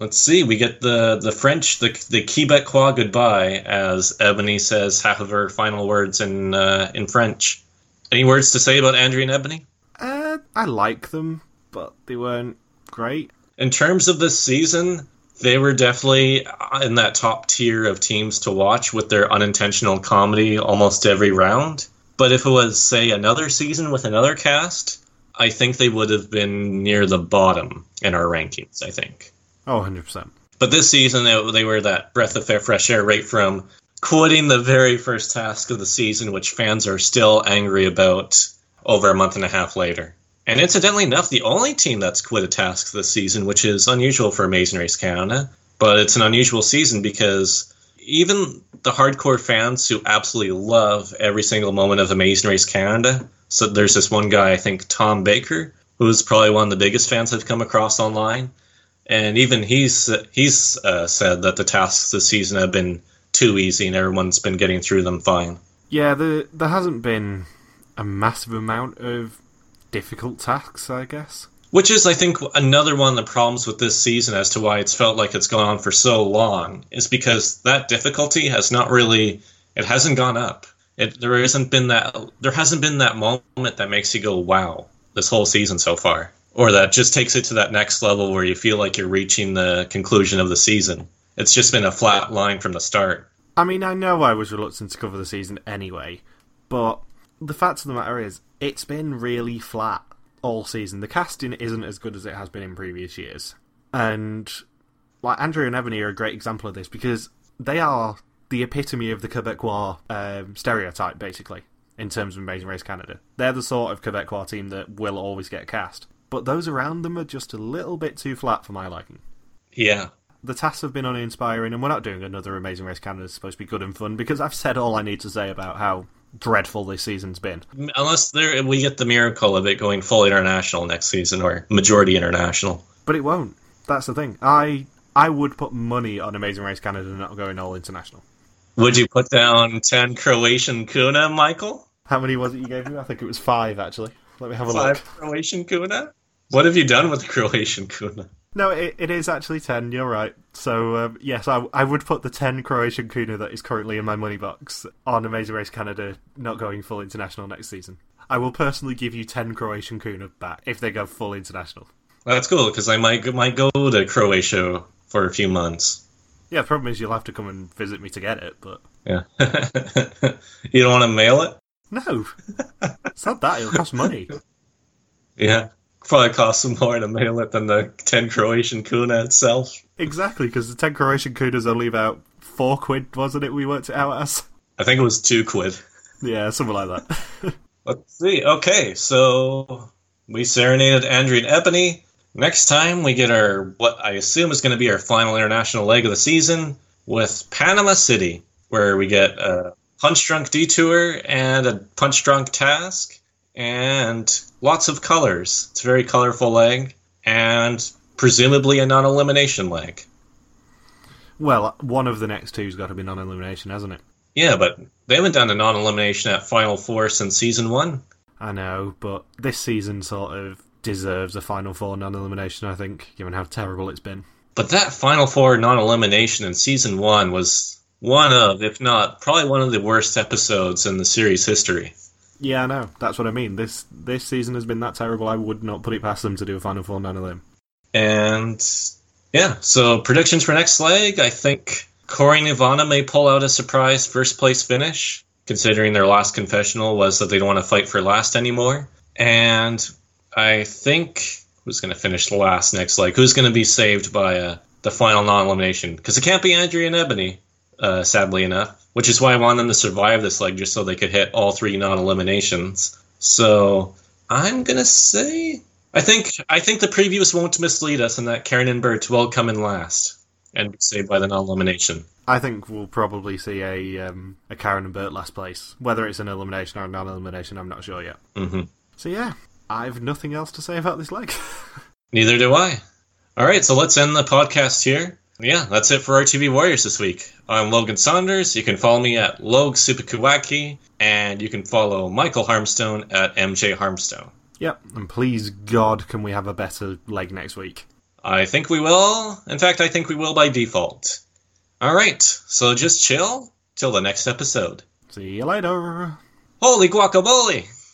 S1: let's see, we get the the French, the the Quebecois goodbye, as Ebony says half of her final words in uh, in French. Any words to say about Andrea and Ebony?
S2: Uh, I like them, but they weren't great.
S1: In terms of this season, they were definitely in that top tier of teams to watch with their unintentional comedy almost every round. But if it was, say, another season with another cast, I think they would have been near the bottom in our rankings, I think.
S2: Oh, 100%.
S1: But this season, they, they were that breath of fresh air right from quitting the very first task of the season, which fans are still angry about over a month and a half later. And incidentally enough, the only team that's quit a task this season, which is unusual for Amazing Race Canada, but it's an unusual season because even the hardcore fans who absolutely love every single moment of Amazing Race Canada so there's this one guy, I think Tom Baker, who's probably one of the biggest fans I've come across online, and even he's he's uh, said that the tasks this season have been too easy, and everyone's been getting through them fine.
S2: Yeah, the, there hasn't been a massive amount of difficult tasks, I guess.
S1: Which is, I think, another one of the problems with this season as to why it's felt like it's gone on for so long, is because that difficulty has not really, it hasn't gone up. It, there hasn't been that there hasn't been that moment that makes you go wow this whole season so far, or that just takes it to that next level where you feel like you're reaching the conclusion of the season. It's just been a flat line from the start.
S2: I mean, I know I was reluctant to cover the season anyway, but the fact of the matter is, it's been really flat all season. The casting isn't as good as it has been in previous years, and like Andrea and Ebony are a great example of this because they are the epitome of the Quebecois um, stereotype, basically, in terms of Amazing Race Canada. They're the sort of Quebecois team that will always get cast. But those around them are just a little bit too flat for my liking.
S1: Yeah.
S2: The tasks have been uninspiring, and we're not doing another Amazing Race Canada. It's supposed to be good and fun because I've said all I need to say about how dreadful this season's been.
S1: Unless there, we get the miracle of it going full international next season or majority international.
S2: But it won't. That's the thing. I I would put money on Amazing Race Canada not going all international.
S1: Would you put down 10 Croatian kuna, Michael?
S2: How many was it you gave me? I think it was five, actually. Let me have a
S1: Five
S2: look.
S1: Croatian kuna? What have you done with the Croatian kuna?
S2: No, it, it is actually 10, you're right. So, um, yes, I, I would put the 10 Croatian kuna that is currently in my money box on Amazing Race Canada not going full international next season. I will personally give you 10 Croatian kuna back if they go full international.
S1: That's cool because I might might go to Croatia for a few months.
S2: Yeah, the problem is you'll have to come and visit me to get it, but.
S1: Yeah. you don't want to mail it?
S2: No! it's not that, it'll cost money.
S1: Yeah. Probably costs more to mail it than the 10 Croatian kuna itself.
S2: Exactly, because the 10 Croatian kuna's only about four quid, wasn't it? We worked it out as.
S1: I think it was two quid.
S2: Yeah, something like that.
S1: Let's see. Okay, so we serenaded Andrea and Ebony. Next time we get our what I assume is going to be our final international leg of the season with Panama City, where we get a punch drunk detour and a punch drunk task and lots of colors. It's a very colorful leg and presumably a non-elimination leg.
S2: well, one of the next two's got to be non elimination, hasn't it?
S1: Yeah, but they haven't done a non-elimination at Final Four since season one.
S2: I know, but this season sort of deserves a Final Four non elimination, I think, given how terrible it's been.
S1: But that Final Four non-elimination in season one was one of, if not probably one of the worst episodes in the series history.
S2: Yeah, I know. That's what I mean. This this season has been that terrible. I would not put it past them to do a Final Four non elim.
S1: And yeah, so predictions for next leg. I think Corey and Ivana may pull out a surprise first place finish, considering their last confessional was that they don't want to fight for last anymore. And I think who's going to finish last next leg? Who's going to be saved by uh, the final non elimination? Because it can't be Andrea and Ebony. uh, sadly enough, which is why I want them to survive this leg just so they could hit all three non eliminations. So I'm gonna say I think I think the previews won't mislead us, and that Karen and Bert will come in last and be saved by the non elimination.
S2: I think we'll probably see a um, a Karen and Bert last place. Whether it's an elimination or a non elimination, I'm not sure yet.
S1: hmm
S2: So yeah, I've nothing else to say about this leg.
S1: Neither do I. All right, so let's end the podcast here. Yeah, that's it for RTV Warriors this week. I'm Logan Saunders. You can follow me at Log Supakuwaki, and you can follow Michael Harmstone at MJ Harmstone.
S2: yep, and please God, can we have a better leg next week?
S1: I think we will. In fact, I think we will by default. All right, so just chill till the next episode.
S2: See you later.
S1: Holy guacamole!